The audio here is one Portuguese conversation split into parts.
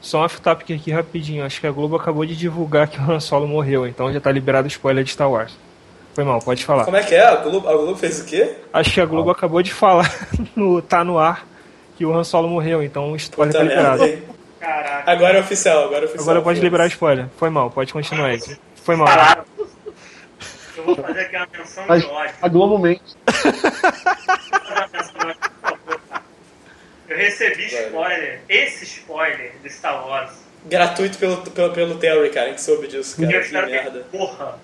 Só um off-topic aqui rapidinho. Acho que a Globo acabou de divulgar que o Han Solo morreu, então já tá liberado o spoiler de Star Wars. Foi mal, pode falar. Como é que é? A Globo, a Globo fez o quê? Acho que a Globo acabou de falar no Tá No Ar que o Han Solo morreu, então o spoiler Puta tá liberado. merda? Caraca. Agora é oficial, agora é oficial. Agora pode liberar o spoiler. Foi mal, pode continuar aí. Foi mal. Falaram. Eu vou fazer aqui uma menção de ódio. a Globo mente. Eu recebi spoiler, esse spoiler de Star Wars. Gratuito pelo, pelo, pelo Terry, cara, a gente soube disso, E eu cara. Que espero merda. que, porra,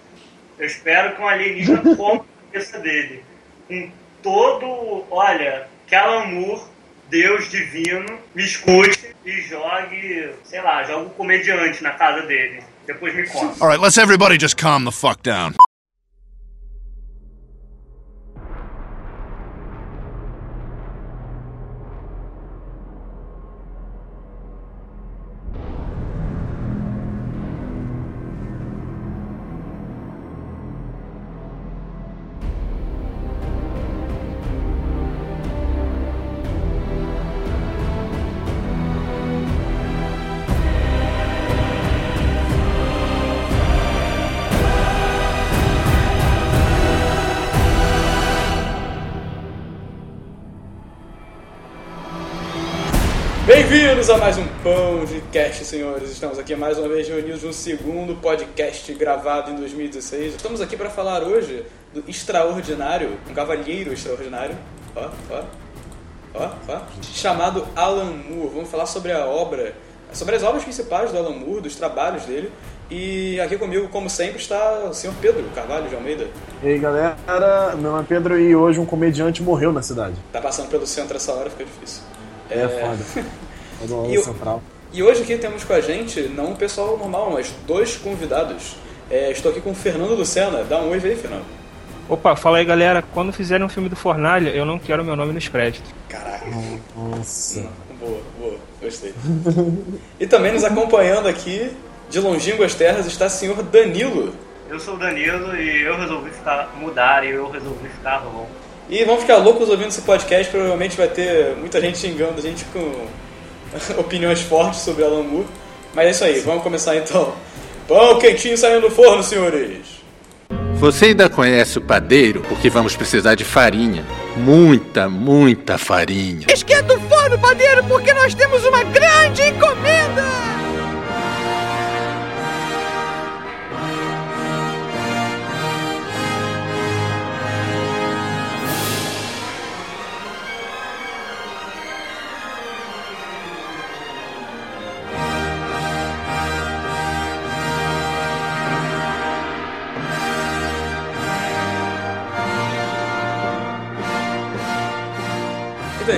eu espero que um alienígena coma a cabeça dele. Com todo, olha, Callan Moore, Deus divino, me escute e jogue, sei lá, jogue um comediante na casa dele. Depois me conta. All right, let's everybody just calm the fuck down. Bem-vindos a mais um Pão de Cast, senhores. Estamos aqui mais uma vez reunidos no segundo podcast gravado em 2016. Estamos aqui para falar hoje do extraordinário, um cavalheiro extraordinário, ó, ó, ó, ó, chamado Alan Moore. Vamos falar sobre a obra, sobre as obras principais do Alan Moore, dos trabalhos dele. E aqui comigo, como sempre, está o senhor Pedro Carvalho de Almeida. E aí, galera, meu nome é Pedro e hoje um comediante morreu na cidade. Tá passando pelo centro essa hora, fica difícil. É, foda. E Central. E hoje aqui temos com a gente, não um pessoal normal, mas dois convidados. É, estou aqui com o Fernando Lucena. Dá um oi aí, Fernando. Opa, fala aí galera, quando fizerem um filme do Fornalha, eu não quero meu nome nos créditos. Caraca. Nossa. Boa, boa, gostei. e também nos acompanhando aqui, de longínquas terras, está o senhor Danilo. Eu sou o Danilo e eu resolvi ficar, mudar e eu resolvi ficar louco. E vão ficar loucos ouvindo esse podcast, provavelmente vai ter muita gente xingando a gente com opiniões fortes sobre Alan Moore. Mas é isso aí, vamos começar então. Pão quentinho saindo do forno, senhores. Você ainda conhece o padeiro porque vamos precisar de farinha. Muita, muita farinha. Esquenta o forno, padeiro, porque nós temos uma grande encomenda!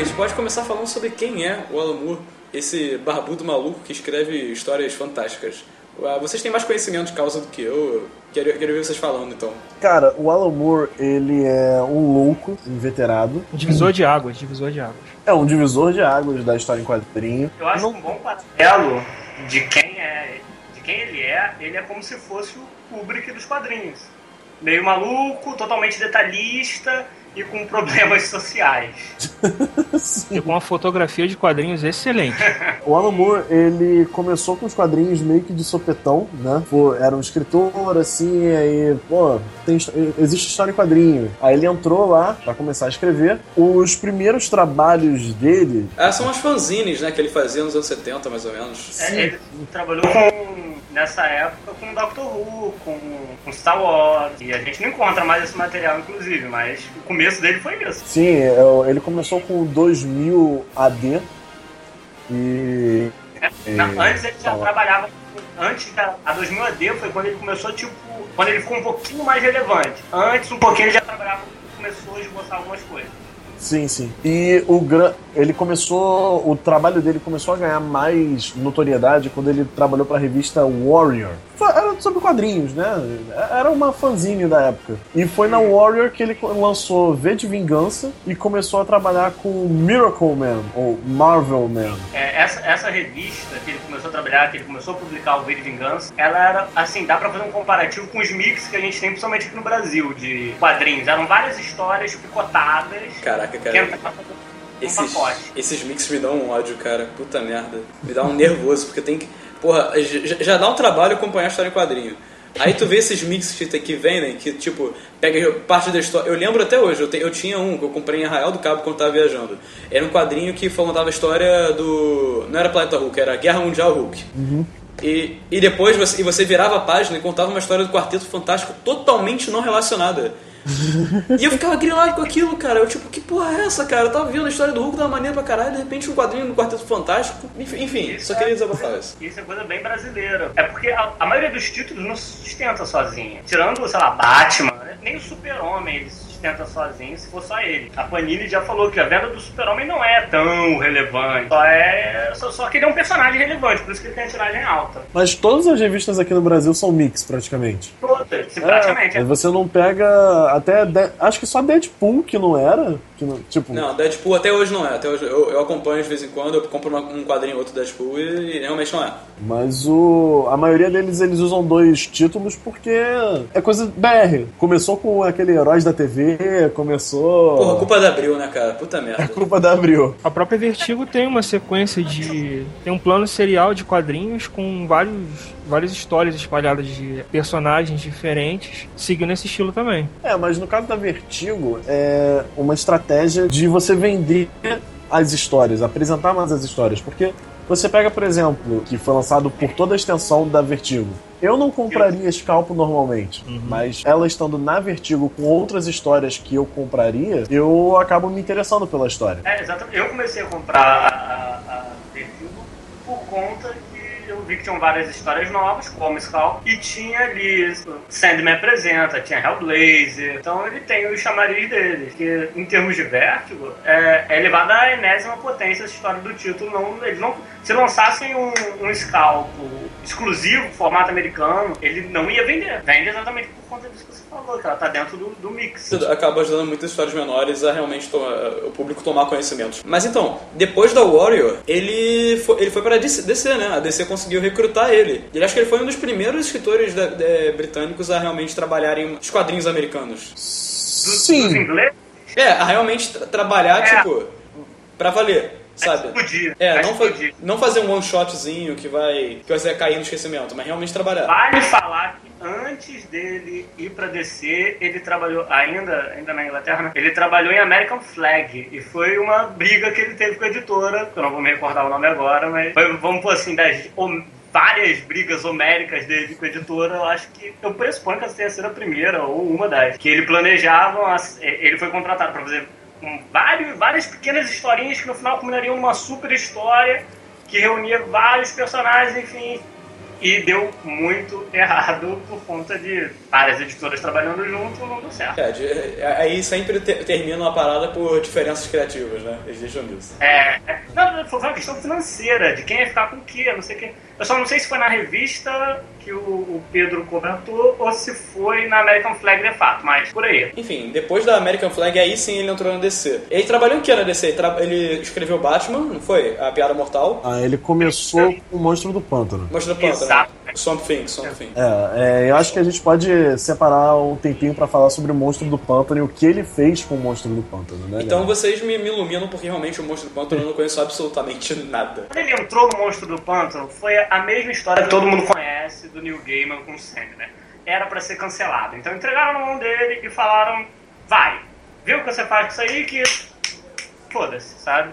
Gente pode começar falando sobre quem é o Alan Moore, esse barbudo maluco que escreve histórias fantásticas. Ah, Vocês têm mais conhecimento de causa do que eu, quero, quero ver vocês falando então. Cara, o Alan Moore, ele é um louco, inveterado. Um divisor de águas, divisor de águas. É um divisor de águas da história em quadrinho. Eu acho que um bom paralelo de quem é, de quem ele é, ele é como se fosse o Kubrick dos quadrinhos. Meio maluco, totalmente detalhista e com problemas sociais. E com uma fotografia de quadrinhos excelente. O Alan Moore, ele começou com os quadrinhos meio que de sopetão, né? Pô, era um escritor, assim, aí, pô, tem, existe história em quadrinho. Aí ele entrou lá pra começar a escrever. Os primeiros trabalhos dele, Ah, são as fanzines, né, que ele fazia nos anos 70, mais ou menos. É, ele trabalhou com, nessa época com Doctor Who, com, com Star Wars. E a gente não encontra mais esse material, inclusive, mas o começo dele foi isso. sim, é, ele começou com 2000 AD. E. Na- antes ele já fala. trabalhava. Antes da a 2000 AD foi quando ele começou, tipo. Quando ele ficou um pouquinho mais relevante. Antes, um pouquinho, ele já trabalhava, começou a esboçar algumas coisas. Sim, sim. E o gran... ele começou. O trabalho dele começou a ganhar mais notoriedade quando ele trabalhou pra revista Warrior. Era sobre quadrinhos, né? Era uma fanzine da época. E foi na Warrior que ele lançou V de Vingança e começou a trabalhar com Miracle Man, ou Marvel Man. É, essa, essa revista que ele começou a trabalhar, que ele começou a publicar o V de Vingança, ela era, assim, dá pra fazer um comparativo com os mix que a gente tem, principalmente aqui no Brasil, de quadrinhos. Eram várias histórias picotadas Caraca, que cara. entravam, Esses, pacote. esses mix me dão um ódio, cara. Puta merda. Me dá um nervoso, porque tem que. Porra, já, já dá um trabalho acompanhar a história em quadrinho. Aí tu vê esses mix que, que vendem, que tipo, pega parte da história. Eu lembro até hoje, eu, te- eu tinha um que eu comprei em Arraial do Cabo quando tava viajando. Era um quadrinho que contava a história do. Não era Planeta Hulk, era Guerra Mundial Hulk. E, e depois você, e você virava a página e contava uma história do Quarteto Fantástico totalmente não relacionada. E eu ficava grilado com aquilo, cara. Eu, tipo, que porra é essa, cara? Eu tava vendo a história do Hulk da maneira pra caralho, de repente um quadrinho do Quarteto Fantástico. Enfim, enfim só queria desabafar isso. Isso é coisa bem brasileira. É porque a, a maioria dos títulos não se sustenta sozinha. Tirando, sei lá, Batman, né? nem o Super-Homem ele se sustenta sozinho se for só ele. A Panini já falou que a venda do Super-Homem não é tão relevante. Só é. Só, só que ele é um personagem relevante, por isso que ele tem a tiragem alta. Mas todas as revistas aqui no Brasil são mix, praticamente. Todas, se praticamente. É, você não pega até. De- Acho que só Deadpool que não era. Que não, tipo, Não, Deadpool até hoje não é. Até hoje eu, eu acompanho de vez em quando, eu compro uma- um quadrinho ou outro Deadpool e, e realmente não é. Mas o, a maioria deles eles usam dois títulos porque é coisa BR. Começou com aquele Heróis da TV, começou. Porra, culpa da Abril, né, cara? Puta É merda. culpa da Abril. A própria Vertigo tem uma sequência de. tem um plano serial de quadrinhos com vários, várias histórias espalhadas de personagens diferentes, seguindo esse estilo também. É, mas no caso da Vertigo, é uma estratégia de você vender as histórias, apresentar mais as histórias. Porque você pega, por exemplo, que foi lançado por toda a extensão da Vertigo. Eu não compraria Scalpo normalmente, mas ela estando na Vertigo com outras histórias que eu compraria, eu acabo me interessando pela história. É, exatamente. Eu comecei a comprar a, a, a Vertigo por conta vi que tinham várias histórias novas, como Skull, e tinha ali Sandman apresenta, tinha Hellblazer, então ele tem os chamariz dele, que em termos de Vertigo, é, é elevado à enésima potência essa história do título. Não, eles não, se lançassem um, um Scalpo exclusivo, formato americano, ele não ia vender. Vende exatamente por conta disso que você falou, que ela tá dentro do, do mix. Acaba ajudando muitas histórias menores a realmente o público tomar conhecimentos. Mas então, depois da Warrior, ele foi, ele foi para DC, DC, né? A DC conseguiu recrutar ele. Ele acho que ele foi um dos primeiros escritores da- de- britânicos a realmente trabalharem os quadrinhos americanos. Dos, dos Sim, ingleses, É, a realmente tra- trabalhar, É. tipo, pra valer, sabe? podia. É, Mas não, fa podia. não fazer um one shotzinho que vai, que vai cair no esquecimento, mas realmente trabalhar. Vale falar que antes dele ir pra DC, ele trabalhou, ainda, ainda na Inglaterra, né? ele trabalhou em American Flag. E foi uma briga que ele teve com a editora, que eu não vou me recordar o nome agora, mas foi, vamos pôr assim, das várias brigas homéricas dele com a editora, eu acho que, eu pressuponho que essa tenha sido a primeira ou uma das. Que ele planejava, as- ele foi contratado pra fazer um, vários, várias pequenas historinhas que no final culminariam numa super história que reunia vários personagens, enfim, e deu muito errado por conta de várias editoras trabalhando junto, não deu certo. É, é, aí sempre te- termina uma parada por diferenças criativas, né? Eles deixam disso. É, é, não, foi uma questão financeira, de quem ia ficar com o quê, não sei o quê. Eu só não sei se foi na revista que o, o Pedro comentou ou se foi na American Flag de fato, mas por aí. Enfim, depois da American Flag, aí sim ele entrou na DC. Ele trabalhou em que na DC? Ele, tra- ele escreveu Batman, não foi? A Piada Mortal. ah, ele começou com o Monstro do Pântano. Mostra do Pântano. Exato. Swamp Thing, Swamp Thing. É, é, eu acho que a gente pode separar um tempinho pra falar sobre o Monstro do Pântano e o que ele fez com o Monstro do Pântano, né? Então galera? vocês me, me iluminam porque realmente o Monstro do Pântano eu não conheço absolutamente nada. Quando ele entrou no Monstro do Pântano, foi a mesma história que todo mundo conhece do Neil Gaiman com o Sandman. né? Era pra ser cancelado. Então entregaram na mão dele e falaram: vai, viu o que você faz com isso aí que. Foda-se, sabe?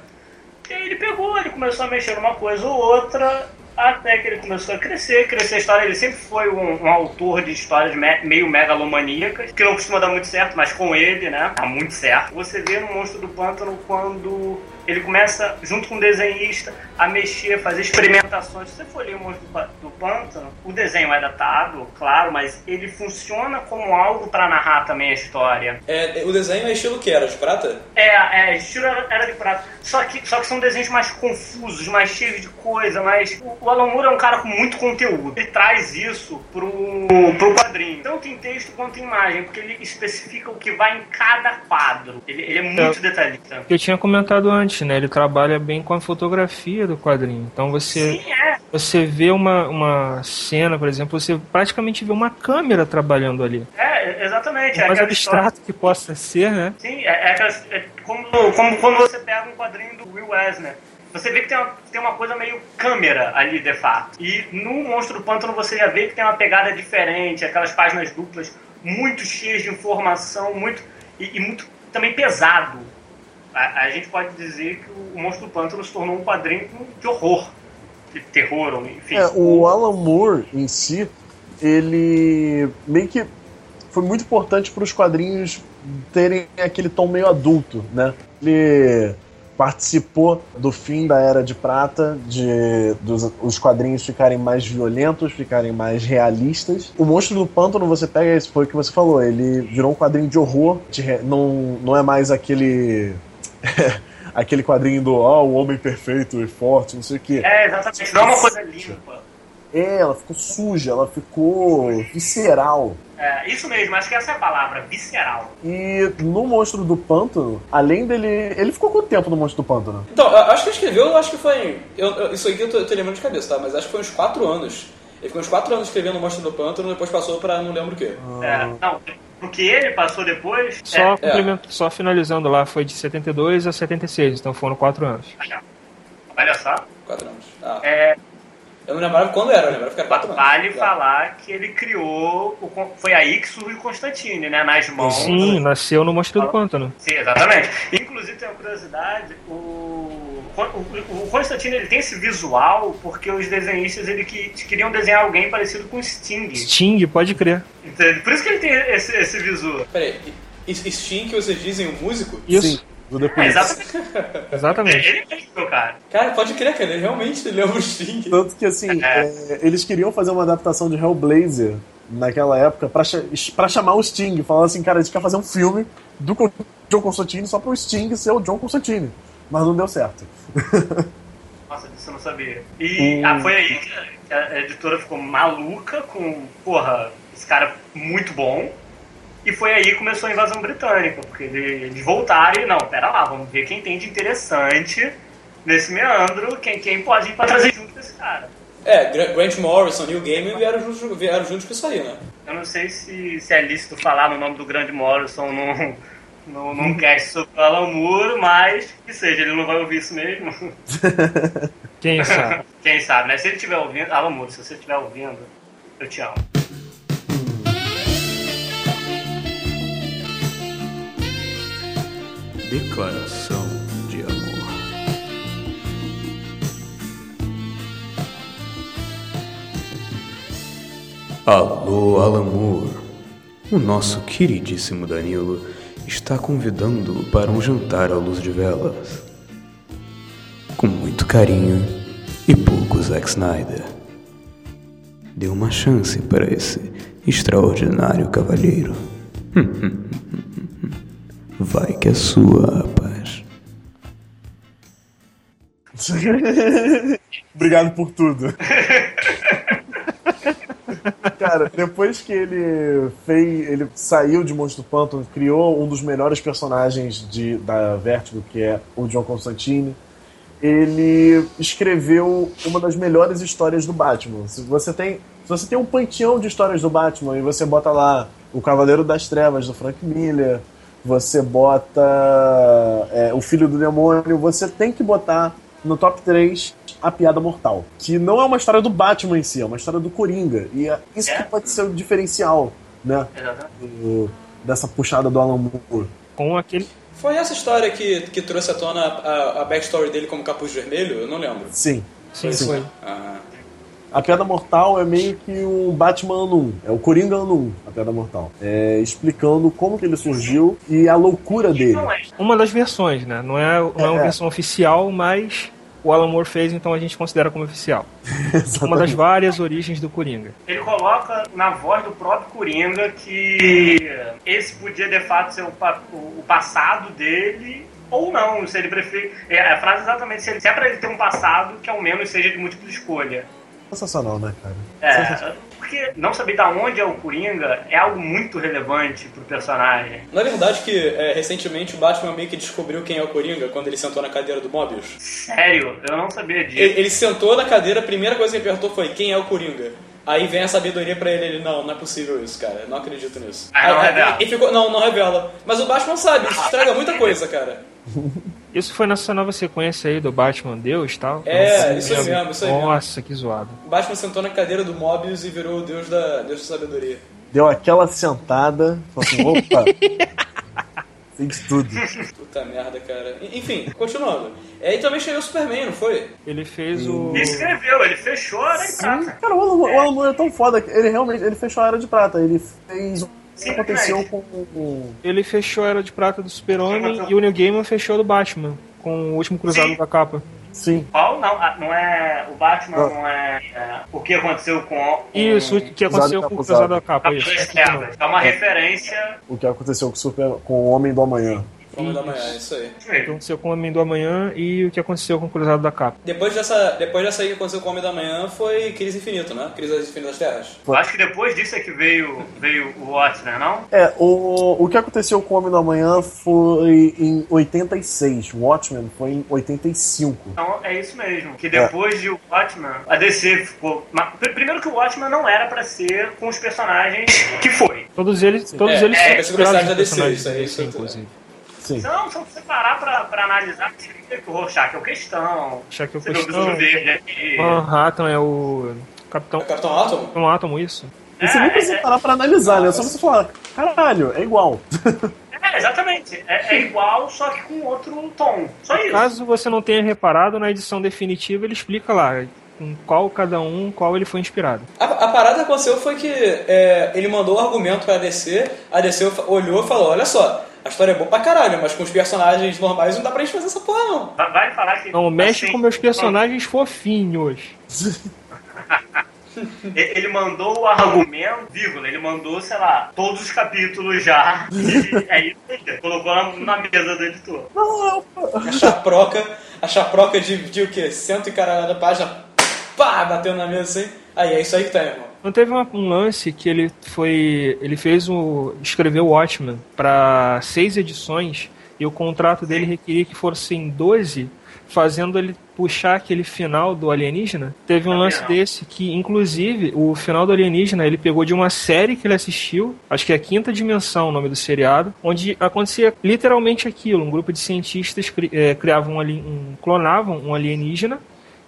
E aí ele pegou, ele começou a mexer numa coisa ou outra, até que ele começou a crescer, crescer a história. Ele sempre foi um, um autor de histórias me- meio megalomaníacas, que não costuma dar muito certo, mas com ele, né, dá muito certo. Você vê no Monstro do Pântano quando ele começa, junto com o desenhista, a mexer, fazer experimentações. Se você for ler o Monstro do do Pântano, o desenho é datado, claro, mas ele funciona como algo para narrar também a história. É, o desenho é estilo que era? De prata? É, é, estilo era, era de prata. Só que, só que são desenhos mais confusos, mais cheios de coisa, mas o, o Alan Moore é um cara com muito conteúdo. Ele traz isso pro, pro quadrinho, tanto em texto quanto em imagem, porque ele especifica o que vai em cada quadro. Ele, ele é muito detalhista. Que eu tinha comentado antes, né? Ele trabalha bem com a fotografia do quadrinho. Então você, Sim, é. você vê uma, uma cena, por exemplo, você praticamente vê uma câmera trabalhando ali. É, é, exatamente. O é mais história- abstrato que possa ser, né? Sim, é, é, aquelas- é como, como quando você pega um quadrinho do Will Eisner. Você vê que tem uma, tem uma coisa meio câmera ali, de fato. E no Monstro do Pântano você já vê que tem uma pegada diferente, aquelas páginas duplas muito cheias de informação, muito e, e muito também pesado. A, a gente pode dizer que o Monstro do Pântano se tornou um quadrinho de horror, de terror, enfim. É, o Alan Moore em si, ele meio que foi muito importante para os quadrinhos terem aquele tom meio adulto, né? Ele participou do fim da Era de Prata, de dos, os quadrinhos ficarem mais violentos, ficarem mais realistas. O Monstro do Pântano, você pega, foi o que você falou, ele virou um quadrinho de horror, de não, não é mais aquele... aquele quadrinho do ó, o homem perfeito e forte, não sei o quê. É, exatamente. Não é uma coisa limpa. É, ela ficou suja, ela ficou visceral. É, isso mesmo, acho que essa é a palavra, visceral. E no Monstro do Pântano, além dele. Ele ficou quanto tempo no Monstro do Pântano? Então, eu acho que ele escreveu, eu acho que foi. eu- eu- isso aqui eu tô, eu tô lembrando de cabeça, tá? Mas acho que foi uns 4 anos. Ele ficou uns 4 anos escrevendo o Monstro do Pântano, depois passou pra não lembro o quê. É, não, o que ele passou depois. Só, é, complemento, só finalizando lá, foi de 72 a 76, então foram quatro anos. olha só. 4 anos. Ah, É, eu não lembrava quando era, eu lembrava que era 4 anos. vale falar que ele criou. O, foi aí que surgiu o Constantine, né? Nas mãos. Sim, nasceu no Monstro do Pântano. Sim, exatamente. Inclusive, tem uma curiosidade: o, o, o Constantine ele tem esse visual porque os desenhistas ele que, queriam desenhar alguém parecido com o Sting. Sting, pode crer. Entende? Por isso que ele tem esse, esse visual. Peraí, Sting que vocês dizem o músico? Isso, Do The É, exatamente. exatamente. Ele mesmo, meu cara. Cara, pode crer, cara, ele realmente lembra o Sting. Tanto que assim, é, eles queriam fazer uma adaptação de Hellblazer naquela época pra, pra chamar o Sting. Falar assim, cara, a gente quer fazer um filme do John Constantine só pro Sting ser o John Constantine. Mas não deu certo. Nossa, disso eu não sabia. E Hum. ah, foi aí que a- que a editora ficou maluca com, porra, esse cara muito bom. E foi aí que começou a invasão britânica, porque ele- eles voltaram e, não, pera lá, vamos ver quem tem de interessante nesse meandro, quem, quem pode ir pra trazer junto com esse cara. É, Gra- Grant Morrison, Neil Gaiman vieram juntos, vieram juntos com isso aí, né? Eu não sei se, se é lícito falar no nome do grande Morrison num, num, num cast sobre o Alan Moore, mas que seja, ele não vai ouvir isso mesmo. Quem sabe? Quem sabe, né? Se ele estiver ouvindo, Alan Moore, se você estiver ouvindo, eu te amo. Declaração de amor. Alô, Alan Moore. O nosso queridíssimo Danilo está convidando para um jantar à luz de velas. Com muito carinho e pouco Zack Snyder. Dê uma chance para esse extraordinário cavalheiro. Vai que é sua, rapaz. Obrigado por tudo. Cara, depois que ele fez, ele saiu de Monstro Pântano, criou um dos melhores personagens de, da Vertigo, que é o John Constantine. Ele escreveu uma das melhores histórias do Batman. Se você tem, se você tem um panteão de histórias do Batman e você bota lá o Cavaleiro das Trevas do Frank Miller, você bota é, o Filho do Demônio, você tem que botar no top 3 a Piada Mortal. Que não é uma história do Batman em si, é uma história do Coringa. E é isso que É. pode ser o diferencial, né? Do- dessa puxada do Alan Moore. Com aquele. Foi essa história que, que trouxe à tona a, a backstory dele como capuz vermelho? Eu não lembro. Sim. Sim, Sim. foi. Ah, A Piada Mortal é meio que o Batman ano 1. É o Coringa ano 1, a Piada Mortal. É, explicando como que ele surgiu e a loucura dele. Não é. Uma das versões, né? Não é, não é uma É. versão oficial, mas o Alan Moore fez, então a gente considera como oficial. Uma das várias origens do Coringa. Ele coloca na voz do próprio Coringa que esse podia de fato ser o, o- passado dele ou não, se ele prefere. É, a frase é exatamente se, ele, se é pra ele ter um passado que ao menos seja de múltipla escolha. Sensacional, né, cara? É, porque não saber de onde é o Coringa é algo muito relevante pro personagem. Não é verdade que é, recentemente o Batman meio que descobriu quem é o Coringa quando ele sentou na cadeira do Mobius? Sério, eu não sabia disso. Ele, ele sentou na cadeira, a primeira coisa que ele perguntou foi quem é o Coringa? Aí vem a sabedoria pra ele, ele, não, não é possível isso, cara, não acredito nisso. Ah, não Aí- revela. E ficou, não, não revela. Mas o Batman sabe, isso estraga muita coisa, cara. Isso foi nessa nova sequência aí do Batman Deus e tal. É, isso aí mesmo, isso aí mesmo. Nossa, que zoado. O Batman sentou na cadeira do Mobius e virou o deus da, deus da sabedoria. Deu aquela sentada, falou assim, opa, fiz tudo. Puta merda, cara. E- Enfim, continuando. Aí também chegou o Superman, não foi? Ele fez o. Ele escreveu, ele fechou a Era de Prata. Cara, o Alan, Moore é tão foda que ele realmente ele fechou a Era de Prata. Ele fez o que aconteceu com o... Ele fechou a Era de Prata do Super-Homem e o Neil Gaiman fechou do Batman, com o último cruzado Sim. da capa. Sim. Qual? Não, ah, não é. O Batman Não. não é, é, o que aconteceu com. com Isso, o que aconteceu com o cruzado da capa. Isso. Trevas. É uma referência. O que aconteceu com o, Super, com o Homem do Amanhã. Homem da Manhã, isso aí. O que aconteceu com o Homem do Amanhã e o que aconteceu com o cruzado da capa. Depois dessa, depois dessa aí que aconteceu com o Homem da Manhã foi Crise Infinito, né? Crise Infinitas Terras. Acho que depois disso é que veio, veio o Watchmen, não? É, o, o que aconteceu com o Homem do Amanhã foi em 86. O Watchmen foi em 85. Então é isso mesmo. Que depois de o Watchmen, a DC ficou. Primeiro que o Watchmen não era pra ser com os personagens que foi. Todos eles, todos É, eles é, são da DC, personagens isso aí, da isso DC, é tudo. inclusive. Sim. Então, se você parar pra, pra analisar, você vê que o Rorschach é o questão. Shaq é o Você vê o Questão. Besouro Verde aqui. Manhattan é o Capitão, Capitão Atom? Capitão Átomo, isso. E você nem precisa parar pra analisar, né? É só você falar, caralho, é igual. É, exatamente. É, é igual, só que com outro tom. Só isso. Caso você não tenha reparado, na edição definitiva ele explica lá com qual cada um, qual ele foi inspirado. A, a parada que aconteceu foi que é, ele mandou o argumento pra DC, a DC olhou e falou, olha só, a história é boa pra caralho, mas com os personagens normais não dá pra gente fazer essa porra não. Vai- falar que. Não mexe assim, com meus personagens fofinhos. Ele ele mandou o argumento, vírgula, ele mandou, sei lá, todos os capítulos já. E é isso aí. Colocou na, na mesa do editor. Não, A chaproca, a chaproca de, de o quê? Cento e caralhada página, pá, bateu na mesa assim. Aí é isso aí que tá, irmão. Não teve uma- um lance que ele foi. Ele fez o. escreveu o Watchmen para seis edições e o contrato dele requeria que fossem 12, fazendo ele puxar aquele final do Alienígena. Teve um lance desse que, inclusive, o final do Alienígena ele pegou de uma série que ele assistiu, acho que é a Quinta Dimensão, o nome do seriado, onde acontecia literalmente aquilo: um grupo de cientistas eh, criavam um- clonavam um alienígena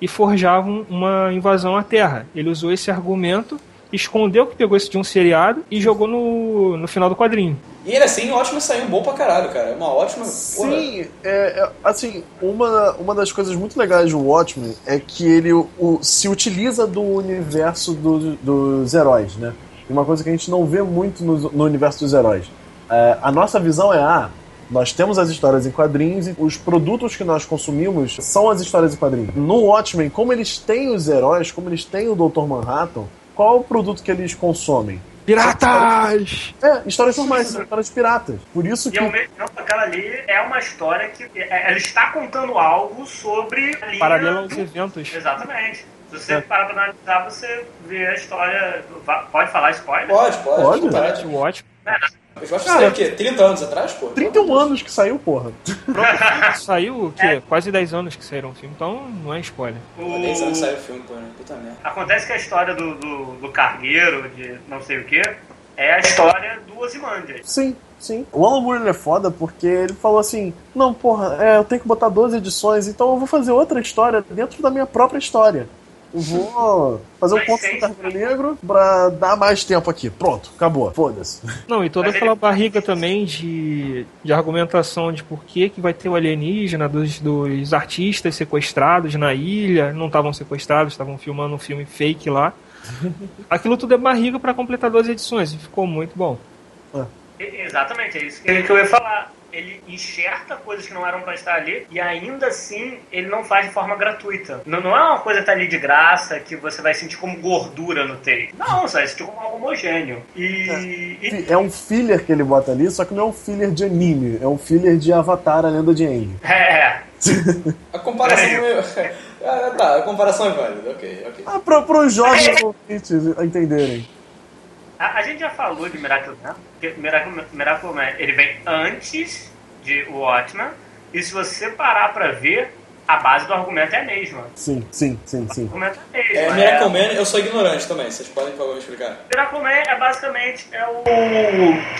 e forjavam uma invasão à Terra. Ele usou esse argumento, escondeu que pegou isso de um seriado e jogou no, no final do quadrinho. E ele assim, ótimo saiu bom pra caralho, cara. É uma ótima. Sim, é, é, assim, uma, uma das coisas muito legais do Watchmen é que ele o- se utiliza do universo do- dos heróis, né? E uma coisa que a gente não vê muito no, no universo dos heróis. É, a nossa visão é, ah, nós temos as histórias em quadrinhos e os produtos que nós consumimos são as histórias em quadrinhos. No Watchmen, como eles têm os heróis, como eles têm o Dr. Manhattan, qual é o produto que eles consomem? Piratas! É, histórias normais, histórias piratas. Por isso E que ao mesmo tempo, aquela ali é uma história que é- ela está contando algo sobre a linha... Paralelo aos eventos. Exatamente. Se você É. parar pra analisar, você vê a história. Pode falar spoiler? Pode, pode. Pode. fica à vontade. O Watchmen Os Watchmen saiu o quê? 30 anos atrás, pô? 31 anos que saiu, porra. saiu o quê? Quase 10 anos que saíram o filme, então não é spoiler. O- 10 anos saiu o filme, pô, né? Puta merda. Acontece que a história do, do, do cargueiro, de não sei o que, é a história do Ozymandias. Sim, sim. O Alan Moore ele é foda porque ele falou assim: não, porra, é, eu tenho que botar 12 edições, então eu vou fazer outra história dentro da minha própria história. Eu vou fazer um conto sem- do Carvalho Negro pra dar mais tempo aqui. Pronto, acabou. Foda-se. Não, e toda aquela barriga também de, de argumentação de por que, que vai ter o alienígena dos, dos artistas sequestrados na ilha. Não estavam sequestrados, estavam filmando um filme fake lá. Aquilo tudo é barriga pra completar duas edições e ficou muito bom. E- Exatamente, é isso que eu ia falar. Ele enxerta coisas que não eram pra estar ali e ainda assim ele não faz de forma gratuita. Não, não é uma coisa que tá ali de graça que você vai sentir como gordura no texto. Não, você vai sentir como algo homogêneo. E, e- É um filler que ele bota ali, só que não é um filler de anime, é um filler de Avatar, a lenda de Aang. é, A comparação é... Ah, tá, a comparação é válida, ok, ok. Ah, pra, pros jovens ouvintes entenderem. A, a gente já falou de Miracle Man, porque Miracle, Miracle Man ele vem antes de Watchmen, e se você parar pra ver, a base do argumento é a mesma. Sim, sim, sim, sim. O argumento é a mesma. É, é- Miracle Man, eu sou ignorante também, vocês podem, por favor, explicar. Miracle Man é basicamente é o,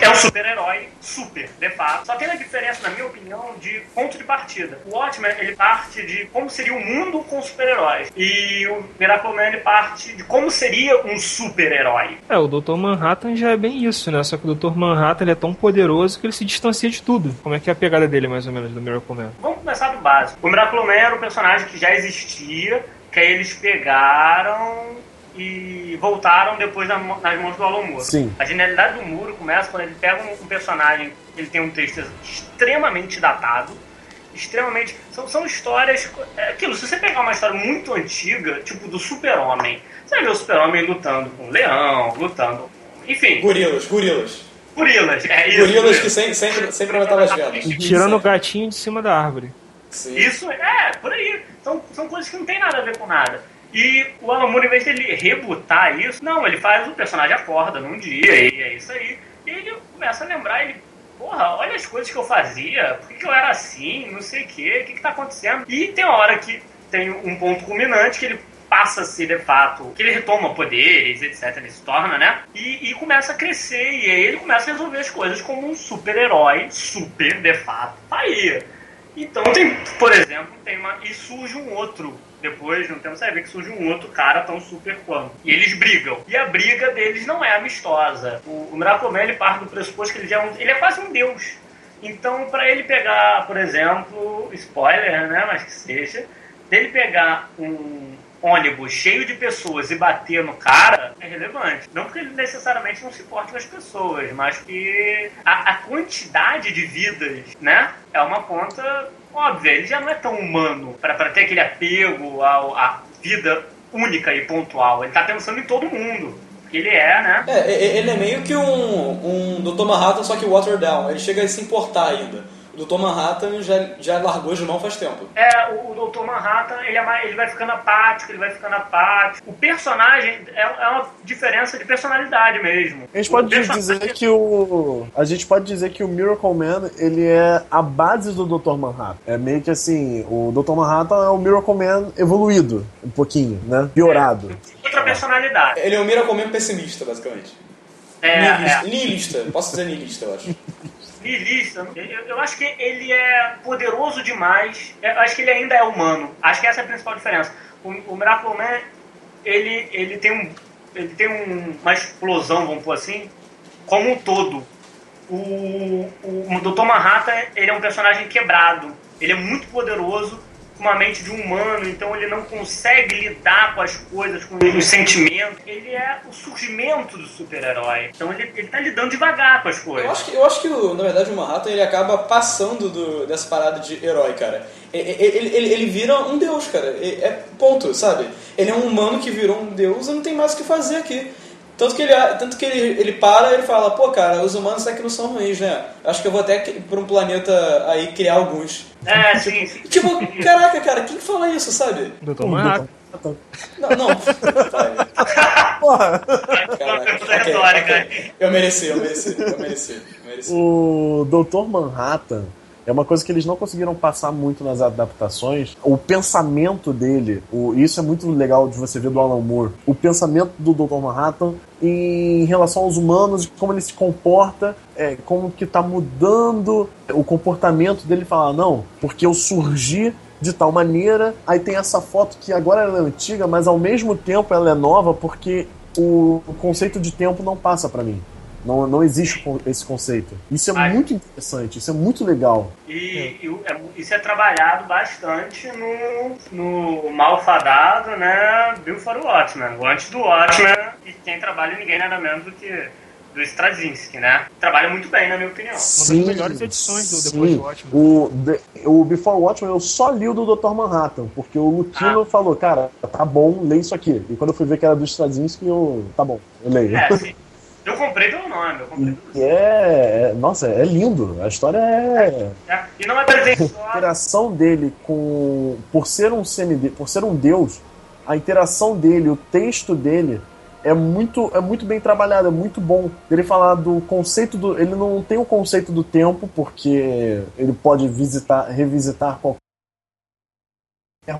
é um super-herói, super, de fato. Só tem uma diferença, na minha opinião, de ponto de partida. O Watchmen, ele parte de como seria o mundo com super-heróis. E o Miracle Man, ele parte de como seria um super-herói. É, o Dr. Manhattan já é bem isso, né? Só que o Dr. Manhattan ele é tão poderoso que ele se distancia de tudo. Como é que é a pegada dele, mais ou menos, do Miracle Man? Vamos começar do básico. O Miracle Man era um personagem que já existia, que aí eles pegaram e voltaram depois na- nas mãos do Alan Moore. Sim. A genialidade do Muro começa quando ele pega um, personagem, ele tem um texto extremamente datado, extremamente... São, são histórias... É aquilo, se você pegar uma história muito antiga, tipo do super-homem, você vai ver o super-homem lutando com o leão, lutando... com- Enfim, Gorilas, gorilas. gorilas. É isso. Gorilas que sempre, sempre, sempre aumentavam as vendas. Tirando o gatinho de cima da árvore. Sim. Isso, é, por aí. São, são coisas que não tem nada a ver com nada. E o Alan Moore, em vez dele rebutar isso, não, ele faz o personagem acorda num dia, e é isso aí. E ele começa a lembrar, ele, porra, olha as coisas que eu fazia, por que, que eu era assim, não sei o quê, o que, que tá acontecendo? E tem uma hora que tem um ponto culminante que ele passa a ser de fato, que ele retoma poderes, etc, ele se torna, né? E, e começa a crescer, e aí ele começa a resolver as coisas como um super-herói, super de fato, tá aí. Então tem, por exemplo, tem uma. E surge um outro. Depois, não temos a ver que surge um outro cara tão super quanto. E eles brigam. E a briga deles não é amistosa. O, o parte do pressuposto que ele já é um, ele é quase um deus. Então, para ele pegar, por exemplo, spoiler, né, mas que seja, dele pegar um ônibus cheio de pessoas e bater no cara é relevante. Não porque ele necessariamente não se importe com as pessoas, mas que a, a quantidade de vidas, né, é uma conta óbvia. Ele já não é tão humano para ter aquele apego ao- à vida única e pontual. Ele tá pensando em todo mundo. Ele é, né? É, ele é meio que um, um Dr. Manhattan, só que watered down. Ele chega a se importar ainda. O Dr. Manhattan já, já largou de mão faz tempo. É, o, o Dr. Manhattan, ele, é mais- ele vai ficando apático, ele vai ficando apático. O personagem é, é uma diferença de personalidade mesmo. A gente pode O personagem- dizer que o. A gente pode dizer que o Miracle Man ele é a base do Dr. Manhattan. É meio que assim, o Dr. Manhattan é o Miracle Man evoluído, um pouquinho, né? Piorado. Outra personalidade. Ele é um Miracle Man pessimista, basicamente. É, Nihilista. é. Nihilista. Posso dizer nihilista, eu acho. Nihilista. Eu, eu acho que ele é poderoso demais. Eu acho que ele ainda é humano. Acho que essa é a principal diferença. O, o Miracle Man, ele, ele tem, um, ele tem um- uma explosão, vamos pôr assim, como um todo. O, o, o Dr. Manhattan, ele é um personagem quebrado. Ele é muito poderoso, com uma mente de um humano, então ele não consegue lidar com as coisas, com os sentimentos. Ele é o surgimento do super-herói. Então ele, ele tá lidando devagar com as coisas. Eu acho que, eu acho que o- na verdade, o Manhattan ele acaba passando do- dessa parada de herói, cara. E- e- Ele, ele, ele vira um deus, cara. É ponto, sabe? Ele é um humano que virou um deus e não tem mais o que fazer aqui. Tanto que ele, tanto que ele, ele para e ele fala, pô, cara, os humanos até que não são ruins, né? Acho que eu vou até pra um planeta aí criar alguns. É, sim, sim. Tipo, caraca, cara, quem que fala isso, sabe? Dr. Manhattan. Não, não. Porra! Uma Caraca, pergunta ok, retórica. ok. Eu mereci, eu mereci, eu mereci. Eu mereci. O Dr. Manhattan é uma coisa que eles não conseguiram passar muito nas adaptações. O pensamento dele, o, isso é muito legal de você ver do Alan Moore. O pensamento do Dr. Manhattan em relação aos humanos, como ele se comporta, é, como que tá mudando o comportamento dele. Falar, não, porque eu surgi de tal maneira. Aí tem essa foto que agora ela é antiga, mas ao mesmo tempo ela é nova porque o, conceito de tempo não passa pra mim. Não, não existe esse conceito. Isso é Ai. muito interessante, isso é muito legal. E, e é- isso é trabalhado bastante no, no malfadado, né? Bill for Watchmen. O antes do Watchmen, e quem trabalha ninguém nada menos do que do Straczynski, né? Trabalha muito bem, na minha opinião. das melhores edições do Depois sim. do Watchmen. O, The- o Before Watchmen eu só li o do Dr. Manhattan, porque o Lutino falou, cara, tá bom, lê isso aqui. E quando eu fui ver que era do Straczynski, eu, tá bom, eu leio. É, sim. Eu comprei pelo nome, eu comprei E é, é- nossa, é lindo. A história é É, E não é pretensiosa. a interação dele com por ser um semide, por ser um deus, a interação dele, o texto dele é muito é muito bem trabalhado, é muito bom. Ele falar do conceito do, ele não tem o conceito do tempo porque ele pode visitar, revisitar qualquer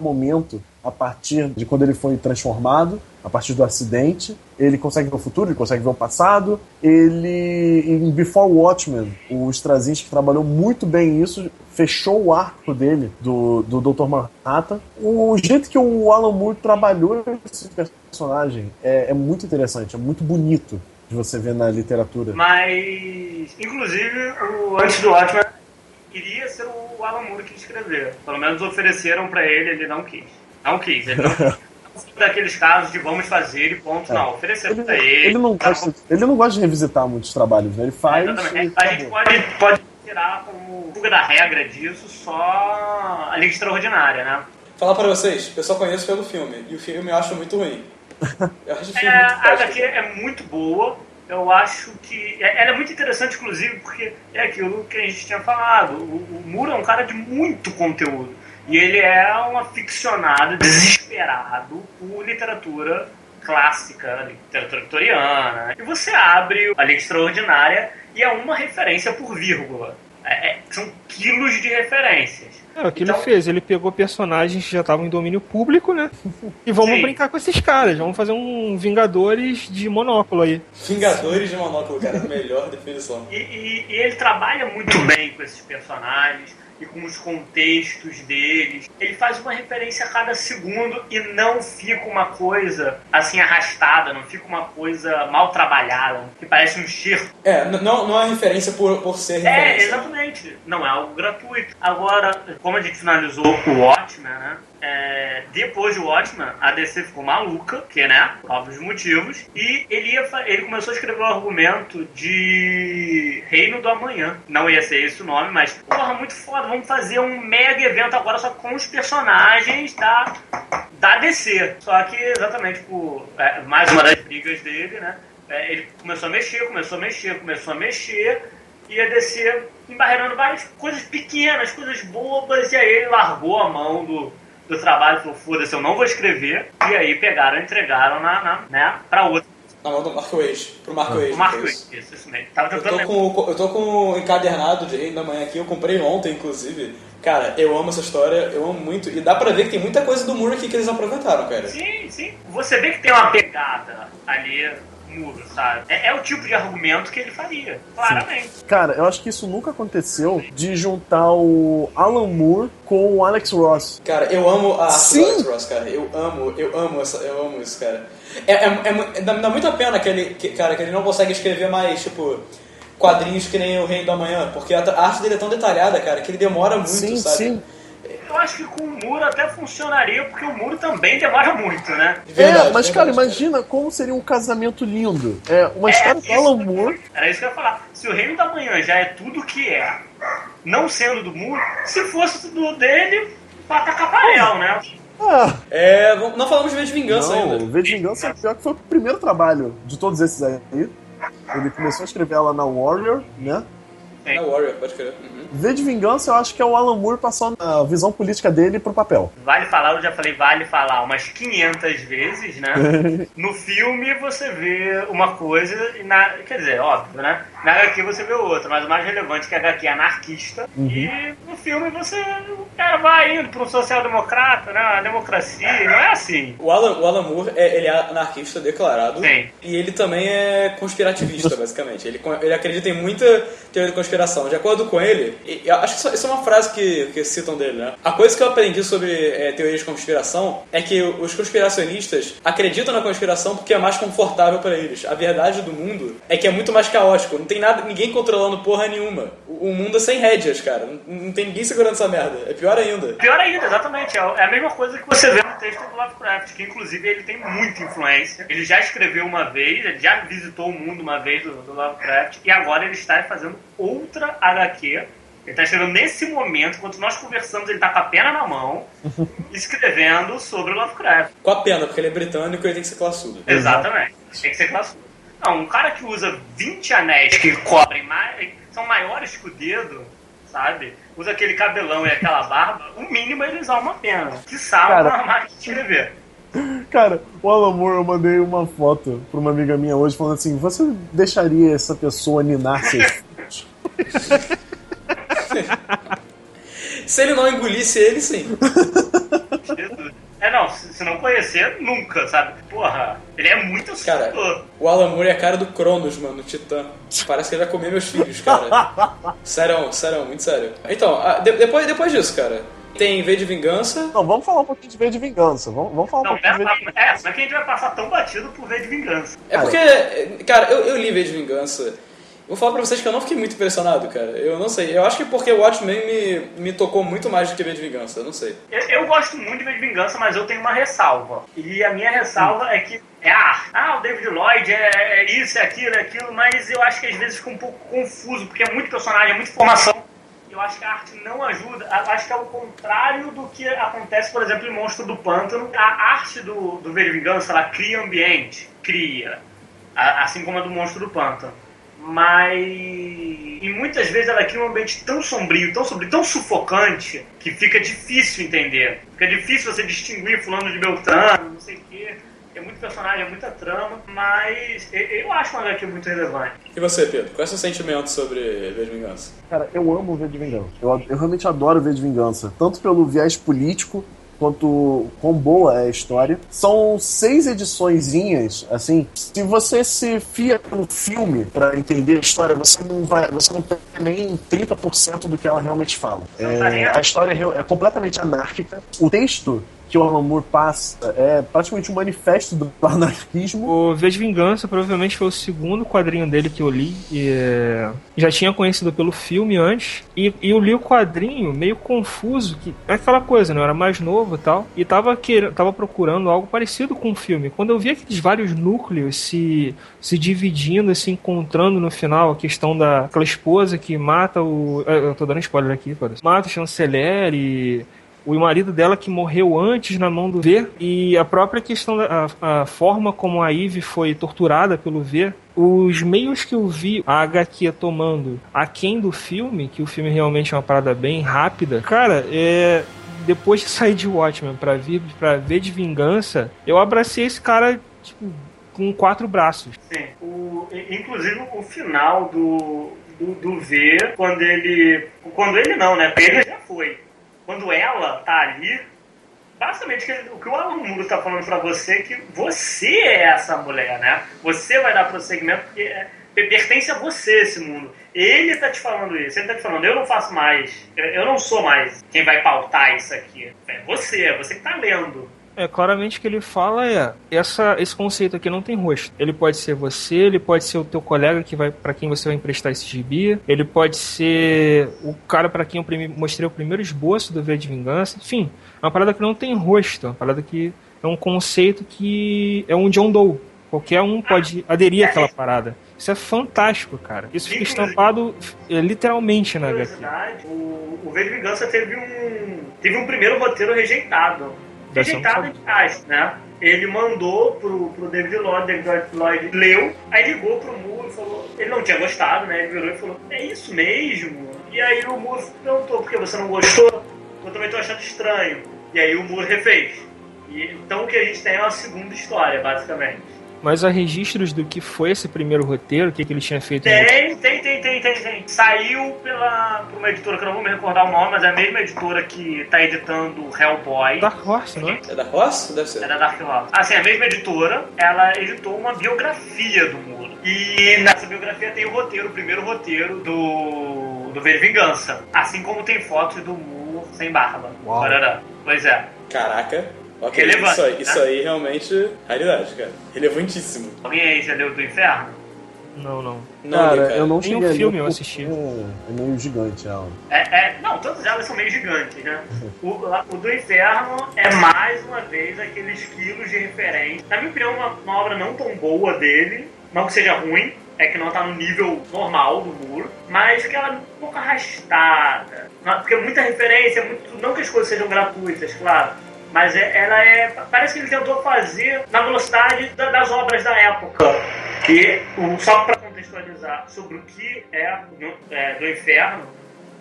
momento a partir de quando ele foi transformado, a partir do acidente. Ele consegue ver o futuro, ele consegue ver o passado. Ele, em Before Watchmen, o Straczynski trabalhou muito bem isso, fechou o arco dele, do, do Dr. Manhattan. O jeito que o Alan Moore trabalhou esse personagem é, é muito interessante, é muito bonito de você ver na literatura. Mas, inclusive, o, antes do Watchmen, Alan Moore que escrever. Pelo menos ofereceram para ele, ele não quis. Não quis, ele não quis. daqueles casos de vamos fazer e ponto, é. não. Ofereceram ele, pra ele. Ele não, tá gosta, ele não gosta de revisitar muitos trabalhos, né? Ele faz. É, a gente pode, pode tirar como fuga da regra disso só a Liga Extraordinária, né? Falar pra vocês, eu só conheço pelo filme, e o filme eu acho muito ruim. Eu acho o filme é, muito A HQ é muito boa, eu acho que. É, ela é muito interessante, inclusive, porque é aquilo que a gente tinha falado. O, o é um cara de muito conteúdo. E ele é um aficionado desesperado por literatura clássica, literatura vitoriana. E você abre a Liga Extraordinária e é uma referência por vírgula. É, é, são quilos de referências. É, o que então, ele fez, ele pegou personagens que já estavam em domínio público, né? E vamos sim. brincar com esses caras, vamos fazer um Vingadores de monóculo aí. Vingadores de monóculo, cara, melhor definição. E, e, e ele trabalha muito bem com esses personagens e com os contextos deles. Ele faz uma referência a cada segundo e não fica uma coisa assim arrastada, não fica uma coisa mal trabalhada, que parece um circo. É, não, não é referência por, por ser é, referência. É, exatamente. Não é algo gratuito. Agora, como a gente finalizou o Watchmen, né? É, depois do Watchmen, a DC ficou maluca, que né, por óbvios motivos, e ele, ia, ele começou a escrever o um argumento de Reino do Amanhã. Não ia ser esse o nome, mas, porra, muito foda, vamos fazer um mega evento agora só com os personagens da, da DC. Só que, exatamente por é, mais uma das brigas dele, né, é, ele começou a mexer, começou a mexer, começou a mexer, e a DC embarreirando várias coisas pequenas, coisas bobas, e aí ele largou a mão do do trabalho, falou, foda-se, eu não vou escrever. E aí pegaram e entregaram na, na, né, pra outra. Na mão do Mark Wade, pro Mark Wade. Pro Mark Wade, isso, isso mesmo. Tava eu, tô com, eu tô com o encadernado de da Manhã aqui, eu comprei ontem, inclusive. Cara, eu amo essa história, eu amo muito. E dá pra ver que tem muita coisa do Moore aqui que eles aproveitaram, cara. Sim, sim. Você vê que tem uma pegada ali sabe? É, é, o tipo de argumento que ele faria, claramente. Sim. Cara, eu acho que isso nunca aconteceu de juntar o Alan Moore com o Alex Ross. Cara, eu amo a Sim. Alex Ross, cara. Eu amo, eu amo, essa, eu amo isso, cara. É, é, é, dá muita pena que ele, que, cara, que ele não consegue escrever mais, tipo quadrinhos que nem o Rei do Amanhã, porque a arte dele é tão detalhada, cara, que ele demora muito, sim, sabe? Sim. Eu acho que com o muro até funcionaria, porque o muro também demora muito, né? Verdade, é, mas cara, imagina como seria um casamento lindo. É, uma é, história do Alan Moore. Era isso que eu ia falar. Se o Reino da Manhã já é tudo que é, não sendo do muro, se fosse do dele, pra atacar parel, né? Ah. É, não falamos de V de Vingança não, ainda. V de Vingança é pior que foi o primeiro trabalho de todos esses aí. Ele começou a escrever ela na Warrior, né? Na Warrior, pode crer. Uhum. V de Vingança, eu acho que é o Alan Moore passando a visão política dele pro papel. Vale falar, eu já falei vale falar umas 500 vezes, né? no filme você vê uma coisa, e na, quer dizer, óbvio, né? Na HQ você vê outra, mas o mais relevante é que a HQ é anarquista. Uhum. E no filme você, o cara vai indo para um social-democrata, né? A democracia, não é assim. O Alan, o Alan Moore, é, ele é anarquista declarado. Sim. E ele também é conspirativista, basicamente. Ele, ele acredita em muita teoria de conspiração. De acordo com ele, acho que isso é uma frase que, que citam dele, né? A coisa que eu aprendi sobre é, teorias de conspiração é que os conspiracionistas acreditam na conspiração porque é mais confortável para eles. A verdade do mundo é que é muito mais caótico. Não tem nada, ninguém controlando porra nenhuma. O, o mundo é sem rédeas, cara. Não, não, tem ninguém segurando essa merda. É pior ainda. Pior ainda, exatamente. É, é a mesma coisa que você vê no texto do Lovecraft, que inclusive ele tem muita influência. Ele já escreveu uma vez, ele já visitou o mundo uma vez do, do Lovecraft, e agora ele está fazendo outra HQ ele está escrevendo nesse momento, enquanto nós conversamos, ele está com a pena na mão, escrevendo sobre o Lovecraft. Com a pena, porque ele é britânico e ele tem que ser classudo. Exatamente, tem que ser classudo. Não, um cara que usa 20 anéis que cobrem mais, são maiores que o dedo, sabe? Usa aquele cabelão e aquela barba, o mínimo é ele usar uma pena. Que salva a máquina de escrever. Cara, o Alan Moore, eu mandei uma foto pra uma amiga minha hoje falando assim: você deixaria essa pessoa ninar seus Se ele não engolisse ele, sim. não, se, não conhecer, nunca, sabe? Porra, ele é muito Cara, assustador. o Alan Moore é a cara do Cronos, mano, no Titã. Parece que ele vai comer meus filhos, cara. sério, sério, muito sério. Então, ah, de- depois, depois disso, cara, tem V de Vingança. Não, vamos falar um pouquinho de V de Vingança. Vamos, vamos falar um Não, pouquinho é, de V de Vingança. é, é que a gente vai passar tão batido por ver de vingança? É porque, cara, eu, eu li V de Vingança. Vou falar pra vocês que eu não fiquei muito impressionado, cara. Eu não sei. Eu acho que porque o Watchmen me, me tocou muito mais do que V de Vingança. Eu não sei. Eu, eu gosto muito de ver de vingança, mas eu tenho uma ressalva. E a minha ressalva é que é a arte. Ah, o David Lloyd é, é isso, é aquilo, é aquilo, mas eu acho que às vezes fica um pouco confuso, porque é muito personagem, é muita informação. Eu acho que a arte não ajuda. Eu acho que é o contrário do que acontece, por exemplo, em Monstro do Pântano. A arte do, do V de Vingança, ela cria ambiente, cria. Assim como a do Monstro do Pântano. Mas. E muitas vezes ela cria um ambiente tão sombrio, tão sombrio, tão sufocante, que fica difícil entender. Fica difícil você distinguir fulano de Beltrano, não sei o quê. É muito personagem, é muita trama, mas eu, acho uma HQ muito relevante. E você, Pedro? Qual é o seu sentimento sobre V de Vingança? Cara, eu amo V de Vingança. Eu, eu realmente adoro V de Vingança. Tanto pelo viés político, quanto quão boa é a história. São seis ediçõezinhas, assim. Se você se fia no filme pra entender a história, você não vai. Você não tem nem 30% do que ela realmente fala. É, a história é é completamente anárquica. O texto que o Alan Moore passa é praticamente um manifesto do anarquismo. O V de Vingança provavelmente foi o segundo quadrinho dele que eu li. E, é, já tinha conhecido pelo filme antes. E, e eu li o quadrinho meio confuso. que É aquela coisa, né? Eu era mais novo e tal. E tava, querendo, tava procurando algo parecido com o filme. Quando eu vi aqueles vários núcleos se, se dividindo, se encontrando no final, a questão da aquela esposa que mata o. é, Eu tô dando spoiler aqui, foda-se. Mata o chanceler e o marido dela que morreu antes na mão do V e a própria questão da a, a forma como a Eve foi torturada pelo V os meios que eu vi a HQ tomando aquém do filme que o filme realmente é uma parada bem rápida cara é depois de sair de Watchmen pra vir para ver de vingança eu abracei esse cara tipo com quatro braços Sim. O, inclusive o final do, do, do V, quando ele. Quando ele não, né? Ele já foi. Quando ela tá ali, basicamente o que- o que o Alan Moore tá falando pra você é que você é essa mulher, né? Você vai dar prosseguimento porque é, pertence a você esse mundo. Ele tá te falando isso, ele tá te falando, eu não faço mais, eu- não sou mais quem vai pautar isso aqui. É você, é você que tá lendo. É, claramente o que ele fala é essa, esse conceito aqui não tem rosto. Ele pode ser você, ele pode ser o teu colega que vai para quem você vai emprestar esse gibi, ele pode ser o cara para quem eu mostrei o primeiro esboço do V de Vingança. Enfim, é uma parada que não tem rosto, é uma parada que é um conceito que é um John Doe. Qualquer um pode aderir àquela parada. Isso é fantástico, cara. Isso fica estampado é, literalmente na HQ. o, o V de Vingança teve um, teve um primeiro roteiro rejeitado. Rejeitado, entre aspas, né? Ele mandou pro, pro David Lloyd, David Lloyd leu, aí ligou pro Moore e falou. Ele não tinha gostado, né? Ele virou e falou: É isso mesmo? E aí o Moore perguntou: Por que você não gostou? Eu também tô achando estranho. E aí o Moore refez. E, então o que a gente tem é uma segunda história, basicamente. Mas há registros do que foi esse primeiro roteiro, o que, que ele tinha feito em Tem, tem, tem, tem, tem. Saiu pela, por uma editora que eu não vou me recordar o nome, mas é a mesma editora que tá editando Hellboy. Dark Horse, não é? É da Ross? Deve ser. É da Dark Horse. Assim, a mesma editora, ela editou uma biografia do Muro. E nessa biografia tem o roteiro, o primeiro roteiro do, do V de Vingança. Assim como tem fotos do Muro sem barba. Uau. Parará. Pois é. Caraca. Ok, Relevante, isso aí, né? isso aí realmente raridade, cara. Relevantíssimo. Alguém aí já leu do Inferno? Não, não. Não, cara, cara. eu não Tem um cheguei filme, eu assisti. É meio gigante ela. É, é, não, todas elas são meio gigantes, né? O, o do Inferno é mais uma vez aqueles quilos de referência. Na minha opinião, uma, uma obra não tão boa dele, não que seja ruim, é que não tá no nível normal do muro, mas que ela é um pouco arrastada. Porque é muita referência, muito, não que as coisas sejam gratuitas, claro. Mas é- ela é. Parece que ele tentou fazer na velocidade da- das obras da época. Que, só para contextualizar sobre o que é, no- é, do inferno,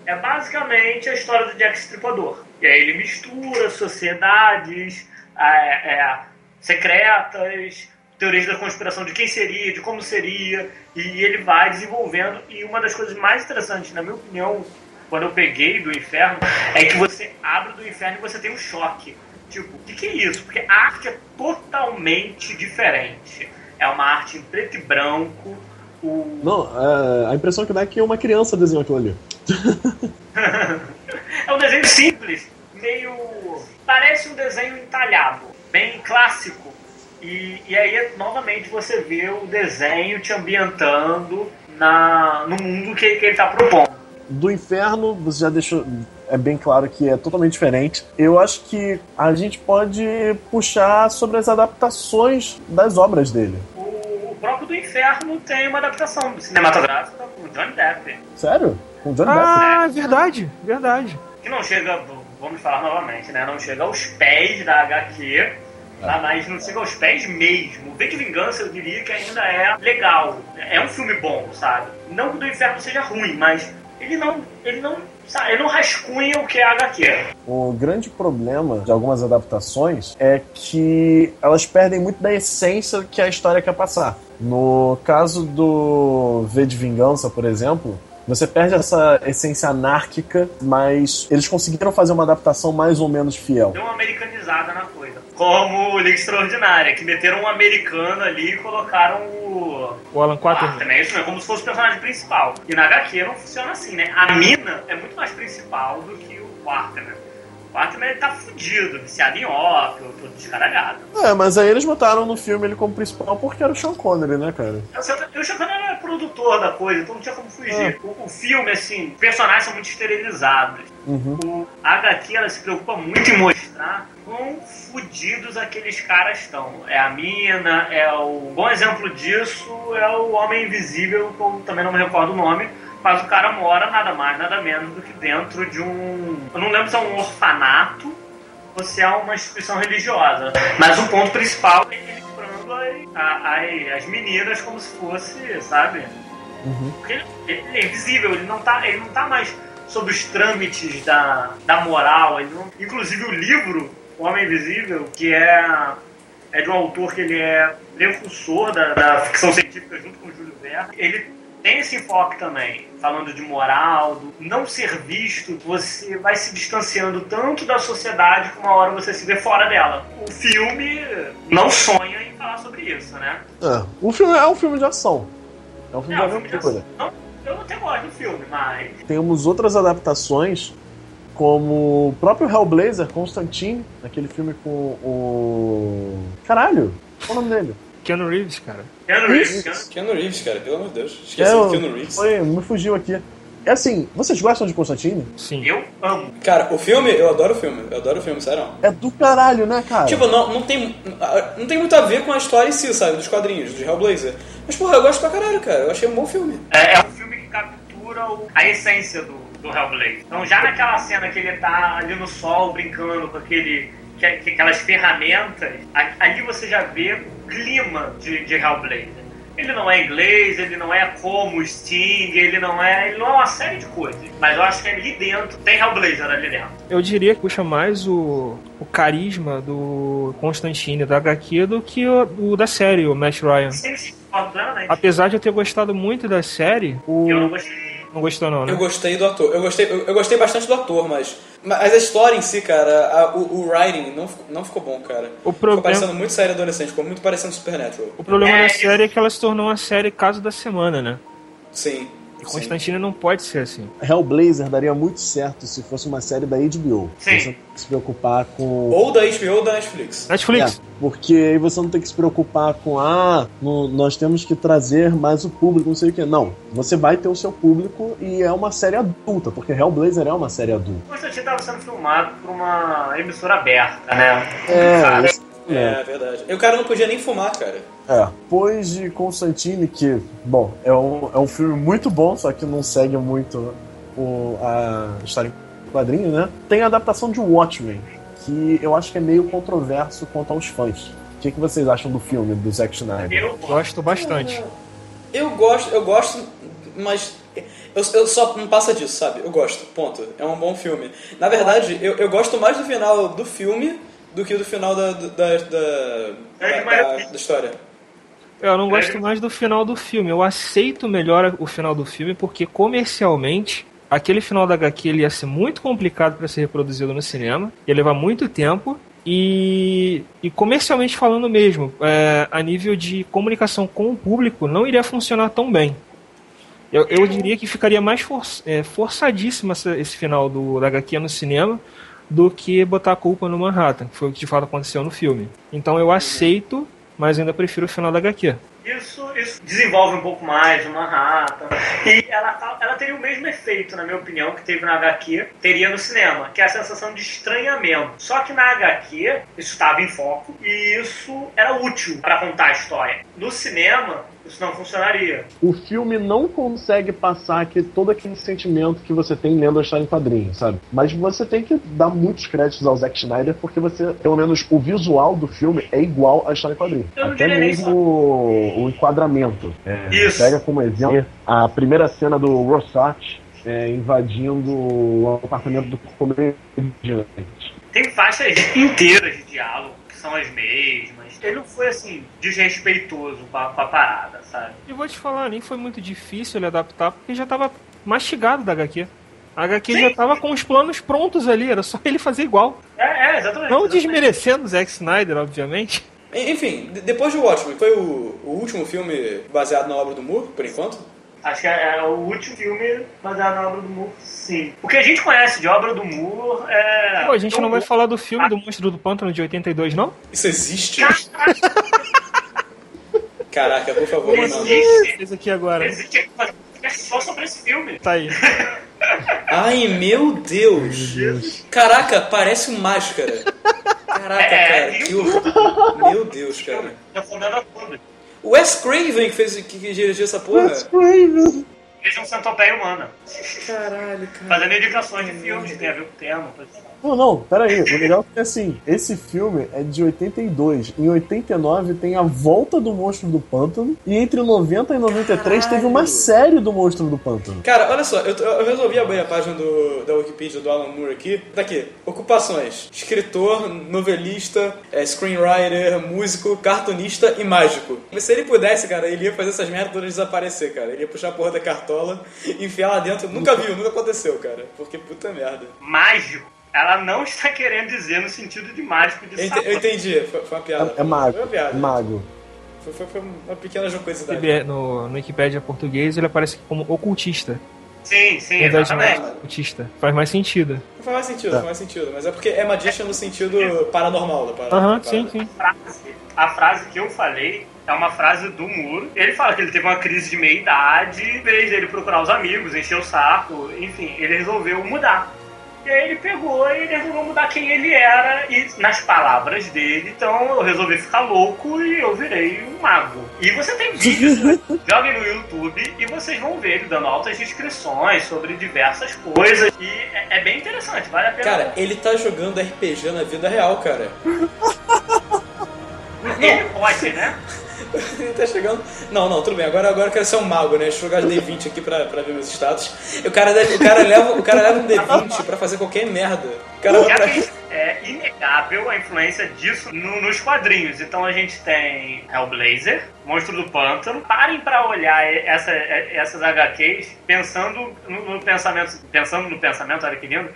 é basicamente a história do Jack Stripador. E aí ele mistura sociedades é, é, secretas, teorias da conspiração de quem seria, de como seria, e ele vai desenvolvendo. E uma das coisas mais interessantes, na minha opinião, quando eu peguei do inferno, é que você abre do inferno e você tem um choque. Tipo, o que, que é isso? Porque a arte é totalmente diferente. É uma arte em preto e branco. O... Não, é, a impressão que dá é que uma criança desenhou aquilo ali. é um desenho simples, meio. Parece um desenho entalhado, bem clássico. E, e aí, novamente, você vê o desenho te ambientando na, no mundo que, que ele está propondo. Do inferno, você já deixou. É bem claro que é totalmente diferente. Eu acho que a gente pode puxar sobre as adaptações das obras dele. O, o próprio do inferno tem uma adaptação cinematográfica com Johnny Depp. Sério? Com Johnny ah, Depp? Ah, verdade, verdade. Que não chega, vamos falar novamente, né? Não chega aos pés da HQ, Tá? Mas não chega aos pés mesmo. V de Vingança eu diria que ainda é legal. É um filme bom, sabe? Não que o do Inferno seja ruim, mas ele não. Ele não. Sabe, ele não rascunha o que é HQ. O grande problema de algumas adaptações é que elas perdem muito da essência que a história quer passar. No caso do V de Vingança, por exemplo, você perde essa essência anárquica, mas eles conseguiram fazer uma adaptação mais ou menos fiel. Deu uma americanizada na coisa como Liga Extraordinária, que meteram um americano ali e colocaram o. O Alan Quatermain. Né? Isso mesmo, como se fosse o personagem principal. E na HQ não funciona assim, né? A mina é muito mais principal do que o Quatermain. Batman ele tá fudido, viciado em ópio, todo descaralhado. É, mas aí eles botaram no filme ele como principal porque era o Sean Connery, né, cara? O Sean Connery era produtor da coisa, então não tinha como fugir. É. O, o, filme, assim, os personagens são muito esterilizados. Uhum. O HQ, ela se preocupa muito em mostrar quão fudidos aqueles caras estão. É a mina, é o... Um bom exemplo disso é o Homem Invisível, que eu também não me recordo o nome, mas o cara mora nada mais, nada menos do que dentro de um. Eu não lembro se é um orfanato ou se é uma instituição religiosa. Mas o ponto principal é ele comprando as, as meninas como se fosse, sabe? Uhum. Porque ele, ele, é invisível, ele não tá, ele não tá mais sob os trâmites da, da moral. Ele não... Inclusive o livro, O Homem Invisível, que é, é de um autor que ele é precursor da, da ficção científica junto com o Júlio Verne, ele tem esse enfoque também, falando de moral, do não ser visto, você vai se distanciando tanto da sociedade que uma hora você se vê fora dela. O filme não sonha em falar sobre isso, né? É, o filme é um filme de ação. É um filme é, de aventura. Eu até gosto do filme, mas. Temos outras adaptações, como o próprio Hellblazer, Constantine, aquele filme com o. Caralho! Qual é o nome dele? Keanu Reeves, cara. Keanu Reeves, Keanu Reeves, cara, pelo amor de Deus. Esqueci é, Keanu Reeves. Foi, me fugiu aqui. É assim, vocês gostam de Constantine? Sim. Eu amo. Cara, o filme, eu adoro o filme. Eu adoro o filme, sério. É do caralho, né, cara? Tipo, não, não, tem, não tem muito a ver com a história em si, sabe? Dos quadrinhos, de Hellblazer. Mas, porra, eu gosto pra caralho, cara. Eu achei um bom filme. É, é captura o, a essência do, do Hellblazer. Então, já naquela cena que ele tá ali no sol brincando com aquele que, que aquelas ferramentas, ali você já vê o clima de, de Hellblazer. Ele não é inglês, ele não é como o Sting, ele não é. Ele não é uma série de coisas. Mas eu acho que ali dentro tem Hellblazer ali dentro. Eu diria que puxa mais o, o carisma do Constantine da HQ do que o, o da série, o Matt Ryan. Sim, sim, Apesar de eu ter gostado muito da série, o. Eu não gostei não gostou, não, né? Eu gostei do ator. Eu gostei, eu, eu gostei bastante do ator, mas. Mas a história em si, cara, a, o, o writing não, não ficou bom, cara. O problema... Ficou parecendo muito série adolescente, ficou muito parecendo Supernatural. O problema é, da série é que ela se tornou uma série caso da semana, né? Sim. Constantino não pode ser assim. Hellblazer daria muito certo se fosse uma série da HBO. Sim. Você não tem que se preocupar com. Ou da HBO ou da Netflix. Netflix. É, porque aí você não tem que se preocupar com, ah, no, nós temos que trazer mais o público, não sei o que. Não. Você vai ter o seu público e é uma série adulta, porque Hellblazer é uma série adulta. Constantino estava sendo filmado por uma emissora aberta, né? É, Cara, é, é verdade. E o cara não podia nem fumar, cara. É. Depois de Constantine, que, bom, é um, é um filme muito bom, só que não segue muito o, a história em quadrinho, né? Tem a adaptação de Watchmen, que eu acho que é meio controverso quanto aos fãs. O que, que vocês acham do filme, do Zack Snyder? Eu gosto bastante. Eu gosto, eu gosto, mas eu, eu, só não passa disso, sabe? Eu gosto, ponto. É um bom filme. Na verdade, eu, eu gosto mais do final do filme do que do final da, da, da, da, da, da história. Eu não gosto mais do final do filme. Eu aceito melhor o final do filme porque comercialmente aquele final da HQ ele ia ser muito complicado para ser reproduzido no cinema, ia levar muito tempo E, e comercialmente falando mesmo, é, a nível de comunicação com o público, não iria funcionar tão bem. Eu, eu diria que ficaria mais for, é, forçadíssimo essa, esse final do, da HQ no cinema do que botar a culpa no Manhattan, que foi o que de fato aconteceu no filme. Então eu aceito, mas ainda prefiro o final da HQ. Isso, isso desenvolve um pouco mais o Manhattan. E ela, ela teria o mesmo efeito, na minha opinião, que teve na HQ, teria no cinema, que é a sensação de estranhamento. Só que na HQ, isso estava em foco e isso era útil para contar a história. No cinema, isso não funcionaria. O filme não consegue passar aqui todo aquele sentimento que você tem lendo a história em quadrinhos, sabe? Mas você tem que dar muitos créditos ao Zack Snyder porque você, pelo menos o visual do filme é igual à história em quadrinhos. Eu Até mesmo o, o enquadramento. É, Isso. Pega como exemplo a primeira cena do Rorschach é, invadindo o apartamento do comediante. Tem faixas inteiras de diálogo que são as mesmas. Ele não foi assim, desrespeitoso com a, com a parada, sabe? E vou te falar, nem foi muito difícil ele adaptar, porque já tava mastigado da HQ. A HQ Sim. já tava com os planos prontos ali, era só ele fazer igual. É, é exatamente. Não exatamente. desmerecendo o Zack Snyder, obviamente. Enfim, de- depois de Watchmen, foi o, o último filme baseado na obra do Moore, por enquanto? Acho que é, é o último filme baseado na obra do Moore, sim. O que a gente conhece de obra do Moore é. Pô, a gente não vai falar do filme do Monstro do Pântano de 82, não? Isso existe? Caraca, por favor, não. existe. Esse aqui agora. Existe podcast só sobre esse filme. Tá aí. Ai, meu Deus. Caraca, parece um máscara. Caraca, É, cara, e que horror. Meu Deus, cara. Defendendo a tudo. Wes Craven que fez que, dirigiu essa porra. Fez um centopeia humana. Caralho, cara. Fazendo indicações de filmes que tem a ver com o tema. Não, não, peraí. O legal é que assim, esse filme é de 82. Em 89 tem a volta do Monstro do Pântano. E entre 90 e 93 teve uma Caralho. série do Monstro do Pântano. Cara, olha só, eu, eu resolvi abrir a página do, da Wikipedia do Alan Moore aqui. Tá aqui. Ocupações: escritor, novelista, é, screenwriter, músico, cartunista e mágico. Mas se ele pudesse, cara, ele ia fazer essas merdas todas desaparecer, cara. Ele ia puxar a porra da cartola e enfiar lá dentro. Nunca viu, nunca aconteceu, cara. Porque puta merda. Mágico. Ela não está querendo dizer no sentido de mágico de Eu, ente- sapão. eu entendi, foi, foi uma piada. É, é mago. Foi uma piada. Mago. Foi, foi- foi uma pequena jocosidade. No, no Wikipedia português ele aparece como ocultista. Sim, sim, Ao invés de exatamente. ocultista. Faz mais sentido. Faz mais sentido, Tá. faz mais sentido. Mas é porque é magician no sentido paranormal da parada. Aham, da sim, sim. frase, a frase que eu falei é uma frase do Muro. Ele fala que ele teve uma crise de meia-idade, em vez dele procurar os amigos, encher o saco, enfim, ele resolveu mudar. E aí ele pegou e ele resolveu mudar quem ele era, e nas palavras dele, então eu resolvi ficar louco e eu virei um mago. E você tem vídeos, né? joguem no YouTube e vocês vão ver ele dando altas descrições sobre diversas coisas. E é, é bem interessante, vale a pena. Cara, ele tá jogando RPG na vida real, cara. ele pode, né? Ele tá chegando. Não, não, tudo bem. Agora, agora eu quero ser um mago, né? Deixa eu jogar de D20 aqui pra, pra ver meus status. E o cara, o cara, leva, o cara leva um D20 pra fazer qualquer merda. O cara vai pra... é inegável a influência disso no- nos quadrinhos. Então a gente tem Hellblazer, Monstro do Pântano. Parem pra olhar essa, essas HQs pensando no, no pensamento, pensando no pensamento, olha que lindo,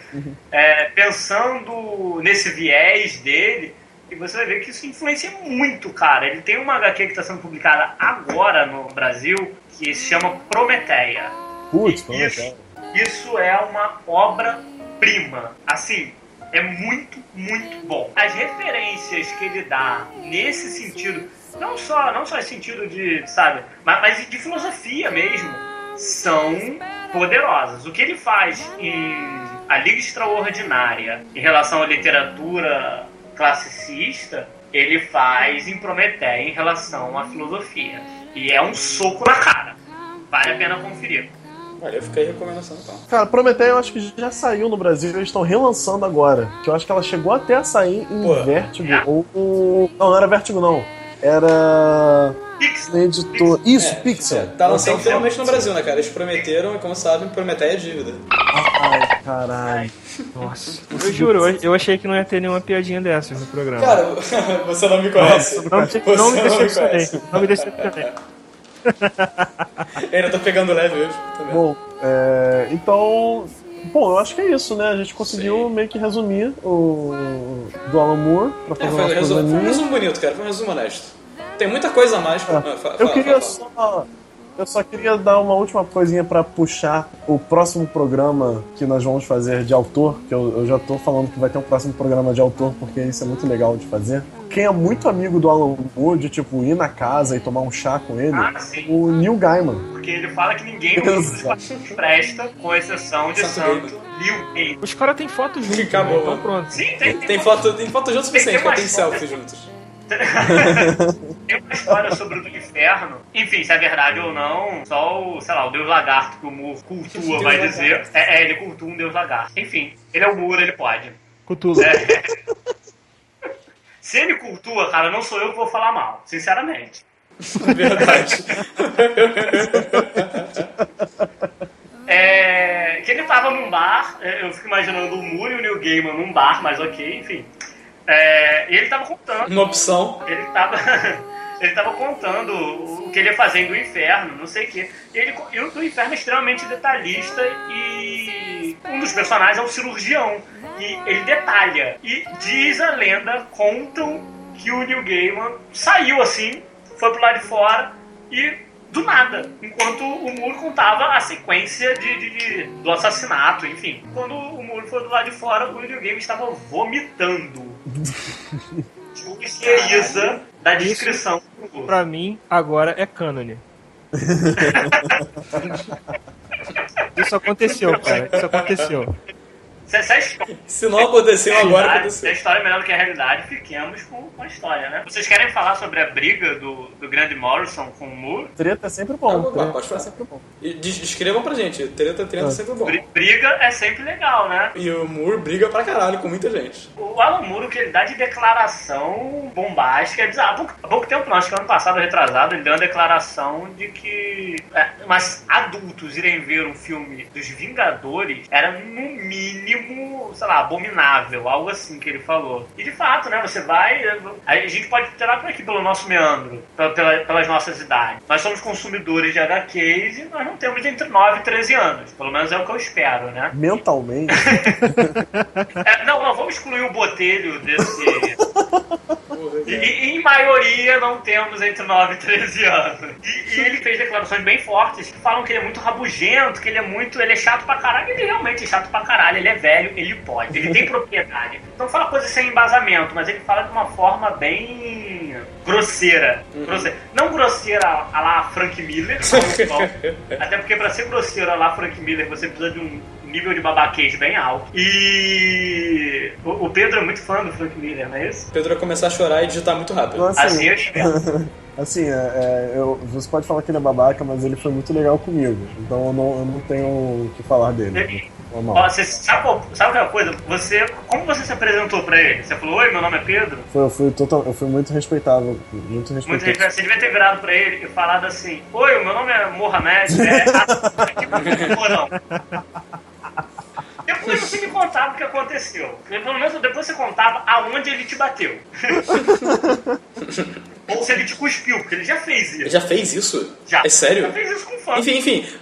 é, pensando nesse viés dele. E você vai ver que isso influencia muito, cara. Ele tem uma HQ que está sendo publicada agora no Brasil que se chama Prometeia. Putz, Isso, Prometeia. isso é uma obra-prima. Assim, é muito, muito bom. As referências que ele dá nesse sentido, não só, não só esse sentido de, sabe, mas, mas de filosofia mesmo, são poderosas. O que ele faz em A Liga Extraordinária em relação à literatura classicista, ele faz em Prometeia em relação à filosofia. E é um soco na cara. Vale a pena conferir. Valeu, fica aí a recomendação então. Cara, Prometeia eu acho que já saiu no Brasil, eles estão relançando agora. Que eu acho que ela chegou até a sair em Pô. Vertigo. É. Ou. Não, não era Vertigo, não. Era. Pix, editor. Isso, É, Pixel. é, tá lançando finalmente no Brasil, né, cara? Eles prometeram e, como sabem, Prometeia é dívida. Caralho. Nossa. Eu juro, eu- achei que não ia ter nenhuma piadinha dessas no programa. Cara, você não me conhece. não, me- Você não me não me decepcionei. Não me decepcionei. Eu ainda tô pegando leve hoje. Tá? Bom, é, então Bom, eu acho que é isso, né? A gente conseguiu Sim. meio que resumir o do Alan Moore pra É, fazer foi, um uma resumo, foi um resumo bonito, cara. Foi um resumo honesto. Tem muita coisa a mais pra. É. Eu queria fala, fala. só. Eu só queria dar uma última coisinha pra puxar o próximo programa que nós vamos fazer de autor, que eu, eu já tô falando que vai ter um próximo programa de autor, porque isso é muito legal de fazer. Quem é muito amigo do Alan Moore, de tipo ir na casa e tomar um chá com ele, Ah, o Neil Gaiman. Porque ele fala que ninguém presta, com exceção de Santo Santo Liu Kang. Os caras têm fotos juntos, Acabou, né? então pronto. Sim, tem, Tem foto, tem foto junto o suficiente, Tem foto. selfie juntos. Tem uma história sobre o do inferno. Enfim, se é verdade ou não, só o, sei lá, o deus lagarto que o Moore cultua vai lagarto. dizer. É, é, ele cultua um deus lagarto. Enfim, ele é o Moore, ele pode. Cthulhu. É. Se ele cultua, cara, não sou eu que vou falar mal, sinceramente. Verdade. É, que ele tava num bar, é, eu fico imaginando o Moore e o Neil Gaiman num bar, mas ok, enfim. É, e ele tava contando. Uma opção. ele tava, ele tava contando o que ele ia fazer do inferno, não sei o quê. E, ele, e o do inferno é extremamente detalhista e um dos personagens é um cirurgião. E ele detalha. E diz a lenda, contam que o Neil Gaiman saiu assim, foi pro lado de fora e do nada, enquanto o Moore contava a sequência de, de- de- do assassinato, enfim. Quando o Moore foi do lado de fora, o Neil Gaiman estava vomitando. Justiça da descrição. Pra mim, agora é cânone. Isso aconteceu, cara. Isso aconteceu. Se essa é história, Se não aconteceu, agora se a aconteceu. história é melhor do que a realidade, fiquemos com, com a história, né? Vocês querem falar sobre a briga do, do grande Morrison com o Moore? Treta é sempre Ah, bom. lá, treta pode é falar. sempre bom. E des- Descrevam pra gente. Treta, treta é sempre bom. Bri- Briga é sempre legal, né? E o Moore briga pra caralho com muita gente. O Alan Moore, o que ele dá de declaração bombástica, é bizarro. Há pouco, há pouco tempo, não, acho que ano passado, retrasado, ele deu uma declaração de que é, mas adultos irem ver um filme dos Vingadores era, no mínimo, sei lá, abominável, algo assim que ele falou. E de fato, né, você vai... A gente pode tirar por aqui pelo nosso meandro, pela- pelas nossas idades. Nós somos consumidores de HQs e nós não temos entre 9 e 13 anos. Pelo menos é o que eu espero, né? Mentalmente, É, não, não, vamos excluir o botelho desse. E, em maioria não temos entre 9 e 13 anos. E, e ele fez declarações bem fortes que falam que ele é muito rabugento, que ele é muito. ele é chato pra caralho. Ele realmente é chato pra caralho, ele é velho, ele pode, ele tem propriedade. Não fala coisas sem embasamento, mas ele fala de uma forma bem grosseira. grosseira. Não grosseira a lá Frank Miller, não, até porque pra ser grosseiro a lá Frank Miller você precisa de um nível de babaquês bem alto. E o, o Pedro é muito fã do Frank Miller, não é isso? Pedro vai começar a chorar e digitar muito rápido. Assim assim, eu espero. assim é, é, eu- você pode falar que ele é babaca, mas ele foi muito legal comigo. Então eu não, eu não tenho o que falar dele. Normal. Ó, você sabe, qual- sabe qual é coisa? Você, como você se apresentou pra ele? Você falou, oi, meu nome é Pedro? Foi, eu, fui total, eu fui muito respeitável. Muito Muito respeitável. gente, você devia ter virado pra ele e falado assim, oi, o meu nome é Mohamed, é no porão. Depois você me contava o que aconteceu. Pelo menos depois você contava aonde ele te bateu. Ou se ele te cuspiu, porque ele já fez Ele isso. já fez isso? Já. É sério? Já fez isso com fã. Enfim, enfim.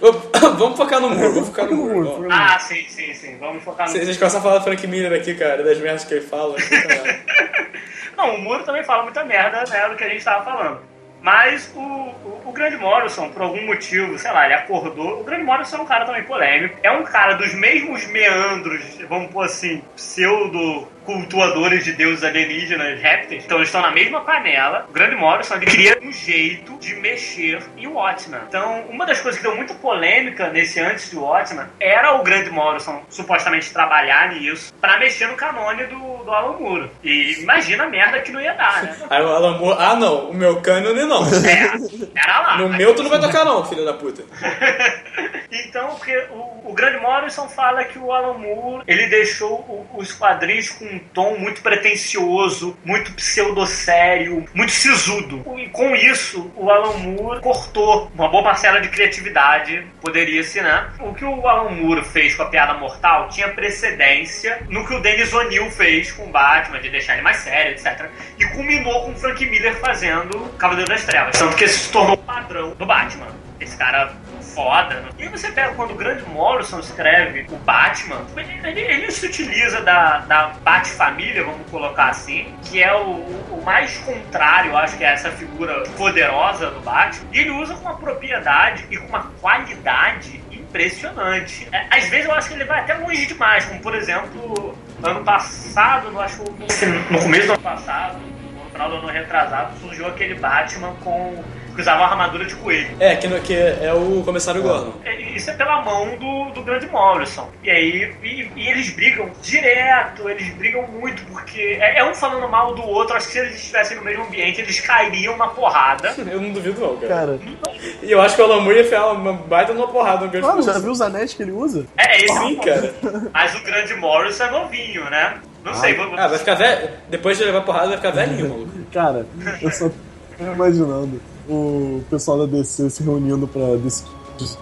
Vamos focar no Moore. Vamos focar no foi- Ah, sim, sim, sim. Vamos focar no. Vocês vocês começam a falar do Frank Miller aqui, cara, das merdas que ele fala. Não, o Muro também fala muita merda, né, do que a gente tava falando. Mas o, o, o Grande Morrison, por algum motivo, sei lá, ele acordou. O Grande Morrison é um cara também polêmico. É um cara dos mesmos meandros, vamos pôr assim, pseudo cultuadores de deuses alienígenas répteis. Então eles estão na mesma panela. O Grande Morrison ele queria um jeito de mexer em Watchmen. Então, uma das coisas que deu muita polêmica nesse antes de Watchmen era o Grande Morrison supostamente trabalhar nisso pra mexer no canone do, do Alan Moore. E imagina a merda que não ia dar, né? Aí o Alan Moore, ah não, o meu cânone não. É, era lá. No meu tu não vai tocar não, filho da puta. Então, porque o, o grande Morrison fala que o Alan Moore ele deixou o- os quadrinhos com um tom muito pretencioso, muito pseudo-sério, muito sisudo. E com isso, o Alan Moore cortou uma boa parcela de criatividade, poderia-se, né? O que o Alan Moore fez com a Piada Mortal tinha precedência no que o Dennis O'Neill fez com o Batman, de deixar ele mais sério, etc. E culminou com o Frank Miller fazendo Cavaleiro das Trevas. Tanto que esse se tornou padrão do Batman. Esse cara foda. Né? E você pega quando o grande Morrison escreve o Batman, ele, ele, se utiliza da, da Bat-família, vamos colocar assim, que é o, o mais contrário, acho que é essa figura poderosa do Batman, e ele usa com uma propriedade e com uma qualidade impressionante. É, às vezes eu acho que ele vai até longe demais, como por exemplo, ano passado, eu acho no começo do ano passado, no final do ano retrasado, surgiu aquele Batman com que usava uma armadura de coelho. É, que, que é o comissário Gordon. É, isso é pela mão do, do grande Morrison. E aí, e, e eles brigam direto, eles brigam muito, porque é, é, um falando mal do outro. Acho que se eles estivessem no mesmo ambiente, eles cairiam uma porrada. eu não duvido, não, cara. Cara, E eu acho que o Alan Moore ia uma baita numa porrada no grande claro, já viu os anéis que ele usa? É, esse Sim, cara. Mas o grande Morrison é novinho, né? Não sei, vou, Ah, vai ficar velho. Depois de levar porrada, vai ficar velhinho, maluco. Cara, eu só tô imaginando o pessoal da DC se reunindo pra decidir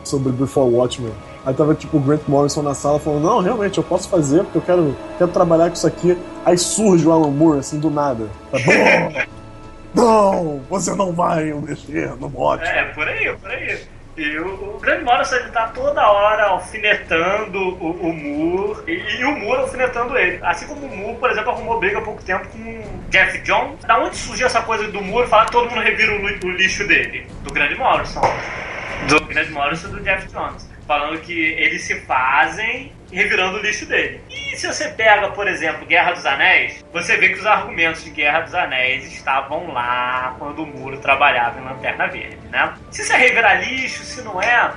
sobre Before Watchmen. Aí tava tipo o Grant Morrison na sala falando, não, realmente, eu posso fazer porque eu quero, quero trabalhar com isso aqui. Aí surge o Alan Moore, assim, do nada. Tá, Não, não, você não vai mexer no Watchmen. É, por aí, por aí. E o, o grande Morrison ele tá toda hora alfinetando o, o Moore e, e o Moore alfinetando ele. Assim como o Moore, por exemplo, arrumou briga há pouco tempo com o Jeff Jones. Da onde surgiu essa coisa do Moore falar que todo mundo revira o, o lixo dele? Do grande Morrison. Do grande Morrison do Jeff Jones. Falando que eles se fazem revirando o lixo dele. E se você pega, por exemplo, Guerra dos Anéis, você vê que os argumentos de Guerra dos Anéis estavam lá quando o Muro trabalhava em Lanterna Verde, né? Se isso é revirar lixo, se não é,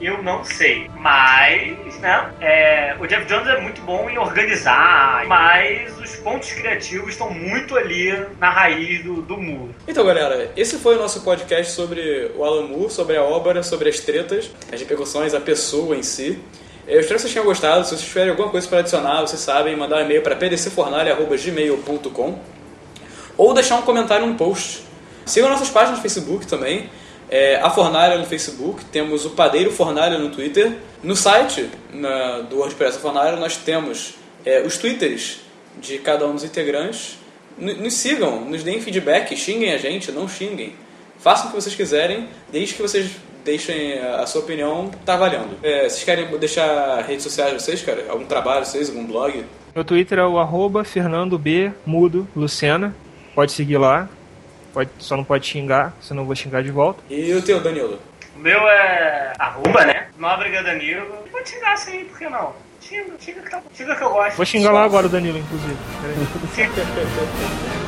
eu não sei. Mas, né, é, o Jeff Jones é muito bom em organizar, mas os pontos criativos estão muito ali na raiz do, do muro. Então, galera, esse foi o nosso podcast sobre o Alan Moore, sobre a obra, sobre as tretas, as repercussões, a pessoa em si. Eu espero que vocês tenham gostado. Se vocês tiverem alguma coisa para adicionar, vocês sabem, mandar um e-mail para pdcfornalha.gmail.com ou deixar um comentário no post. Sigam nossas páginas no Facebook também. É, a Fornalha no Facebook, temos o Padeiro Fornalha no Twitter. No site na- do WordPress Fornalha nós temos é, os twitters de cada um dos integrantes. N- nos sigam, nos deem feedback, xinguem a gente, não xinguem. Façam o que vocês quiserem, desde que vocês deixem a sua opinião, tá valendo. É, vocês querem deixar redes sociais de vocês, cara? Algum trabalho vocês, algum blog? Meu Twitter é o arroba Fernando B. Mudo Lucena. Pode seguir lá. Pode, só não pode xingar, senão eu vou xingar de volta. E o teu, Danilo? O meu é arroba, né? Nóbrega Danilo. Pode xingar sim, por que não? Xinga, xinga que, tá, xinga que eu gosto. Vou xingar lá agora o Danilo, inclusive.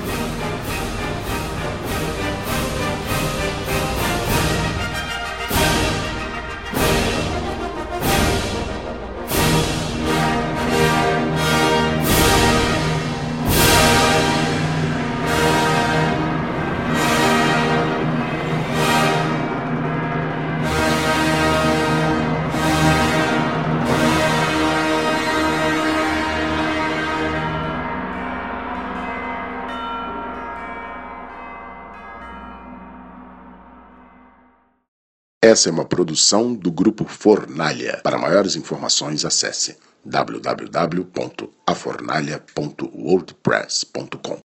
Essa é uma produção do grupo Fornalha. Para maiores informações, acesse www.afornalha.wordpress.com.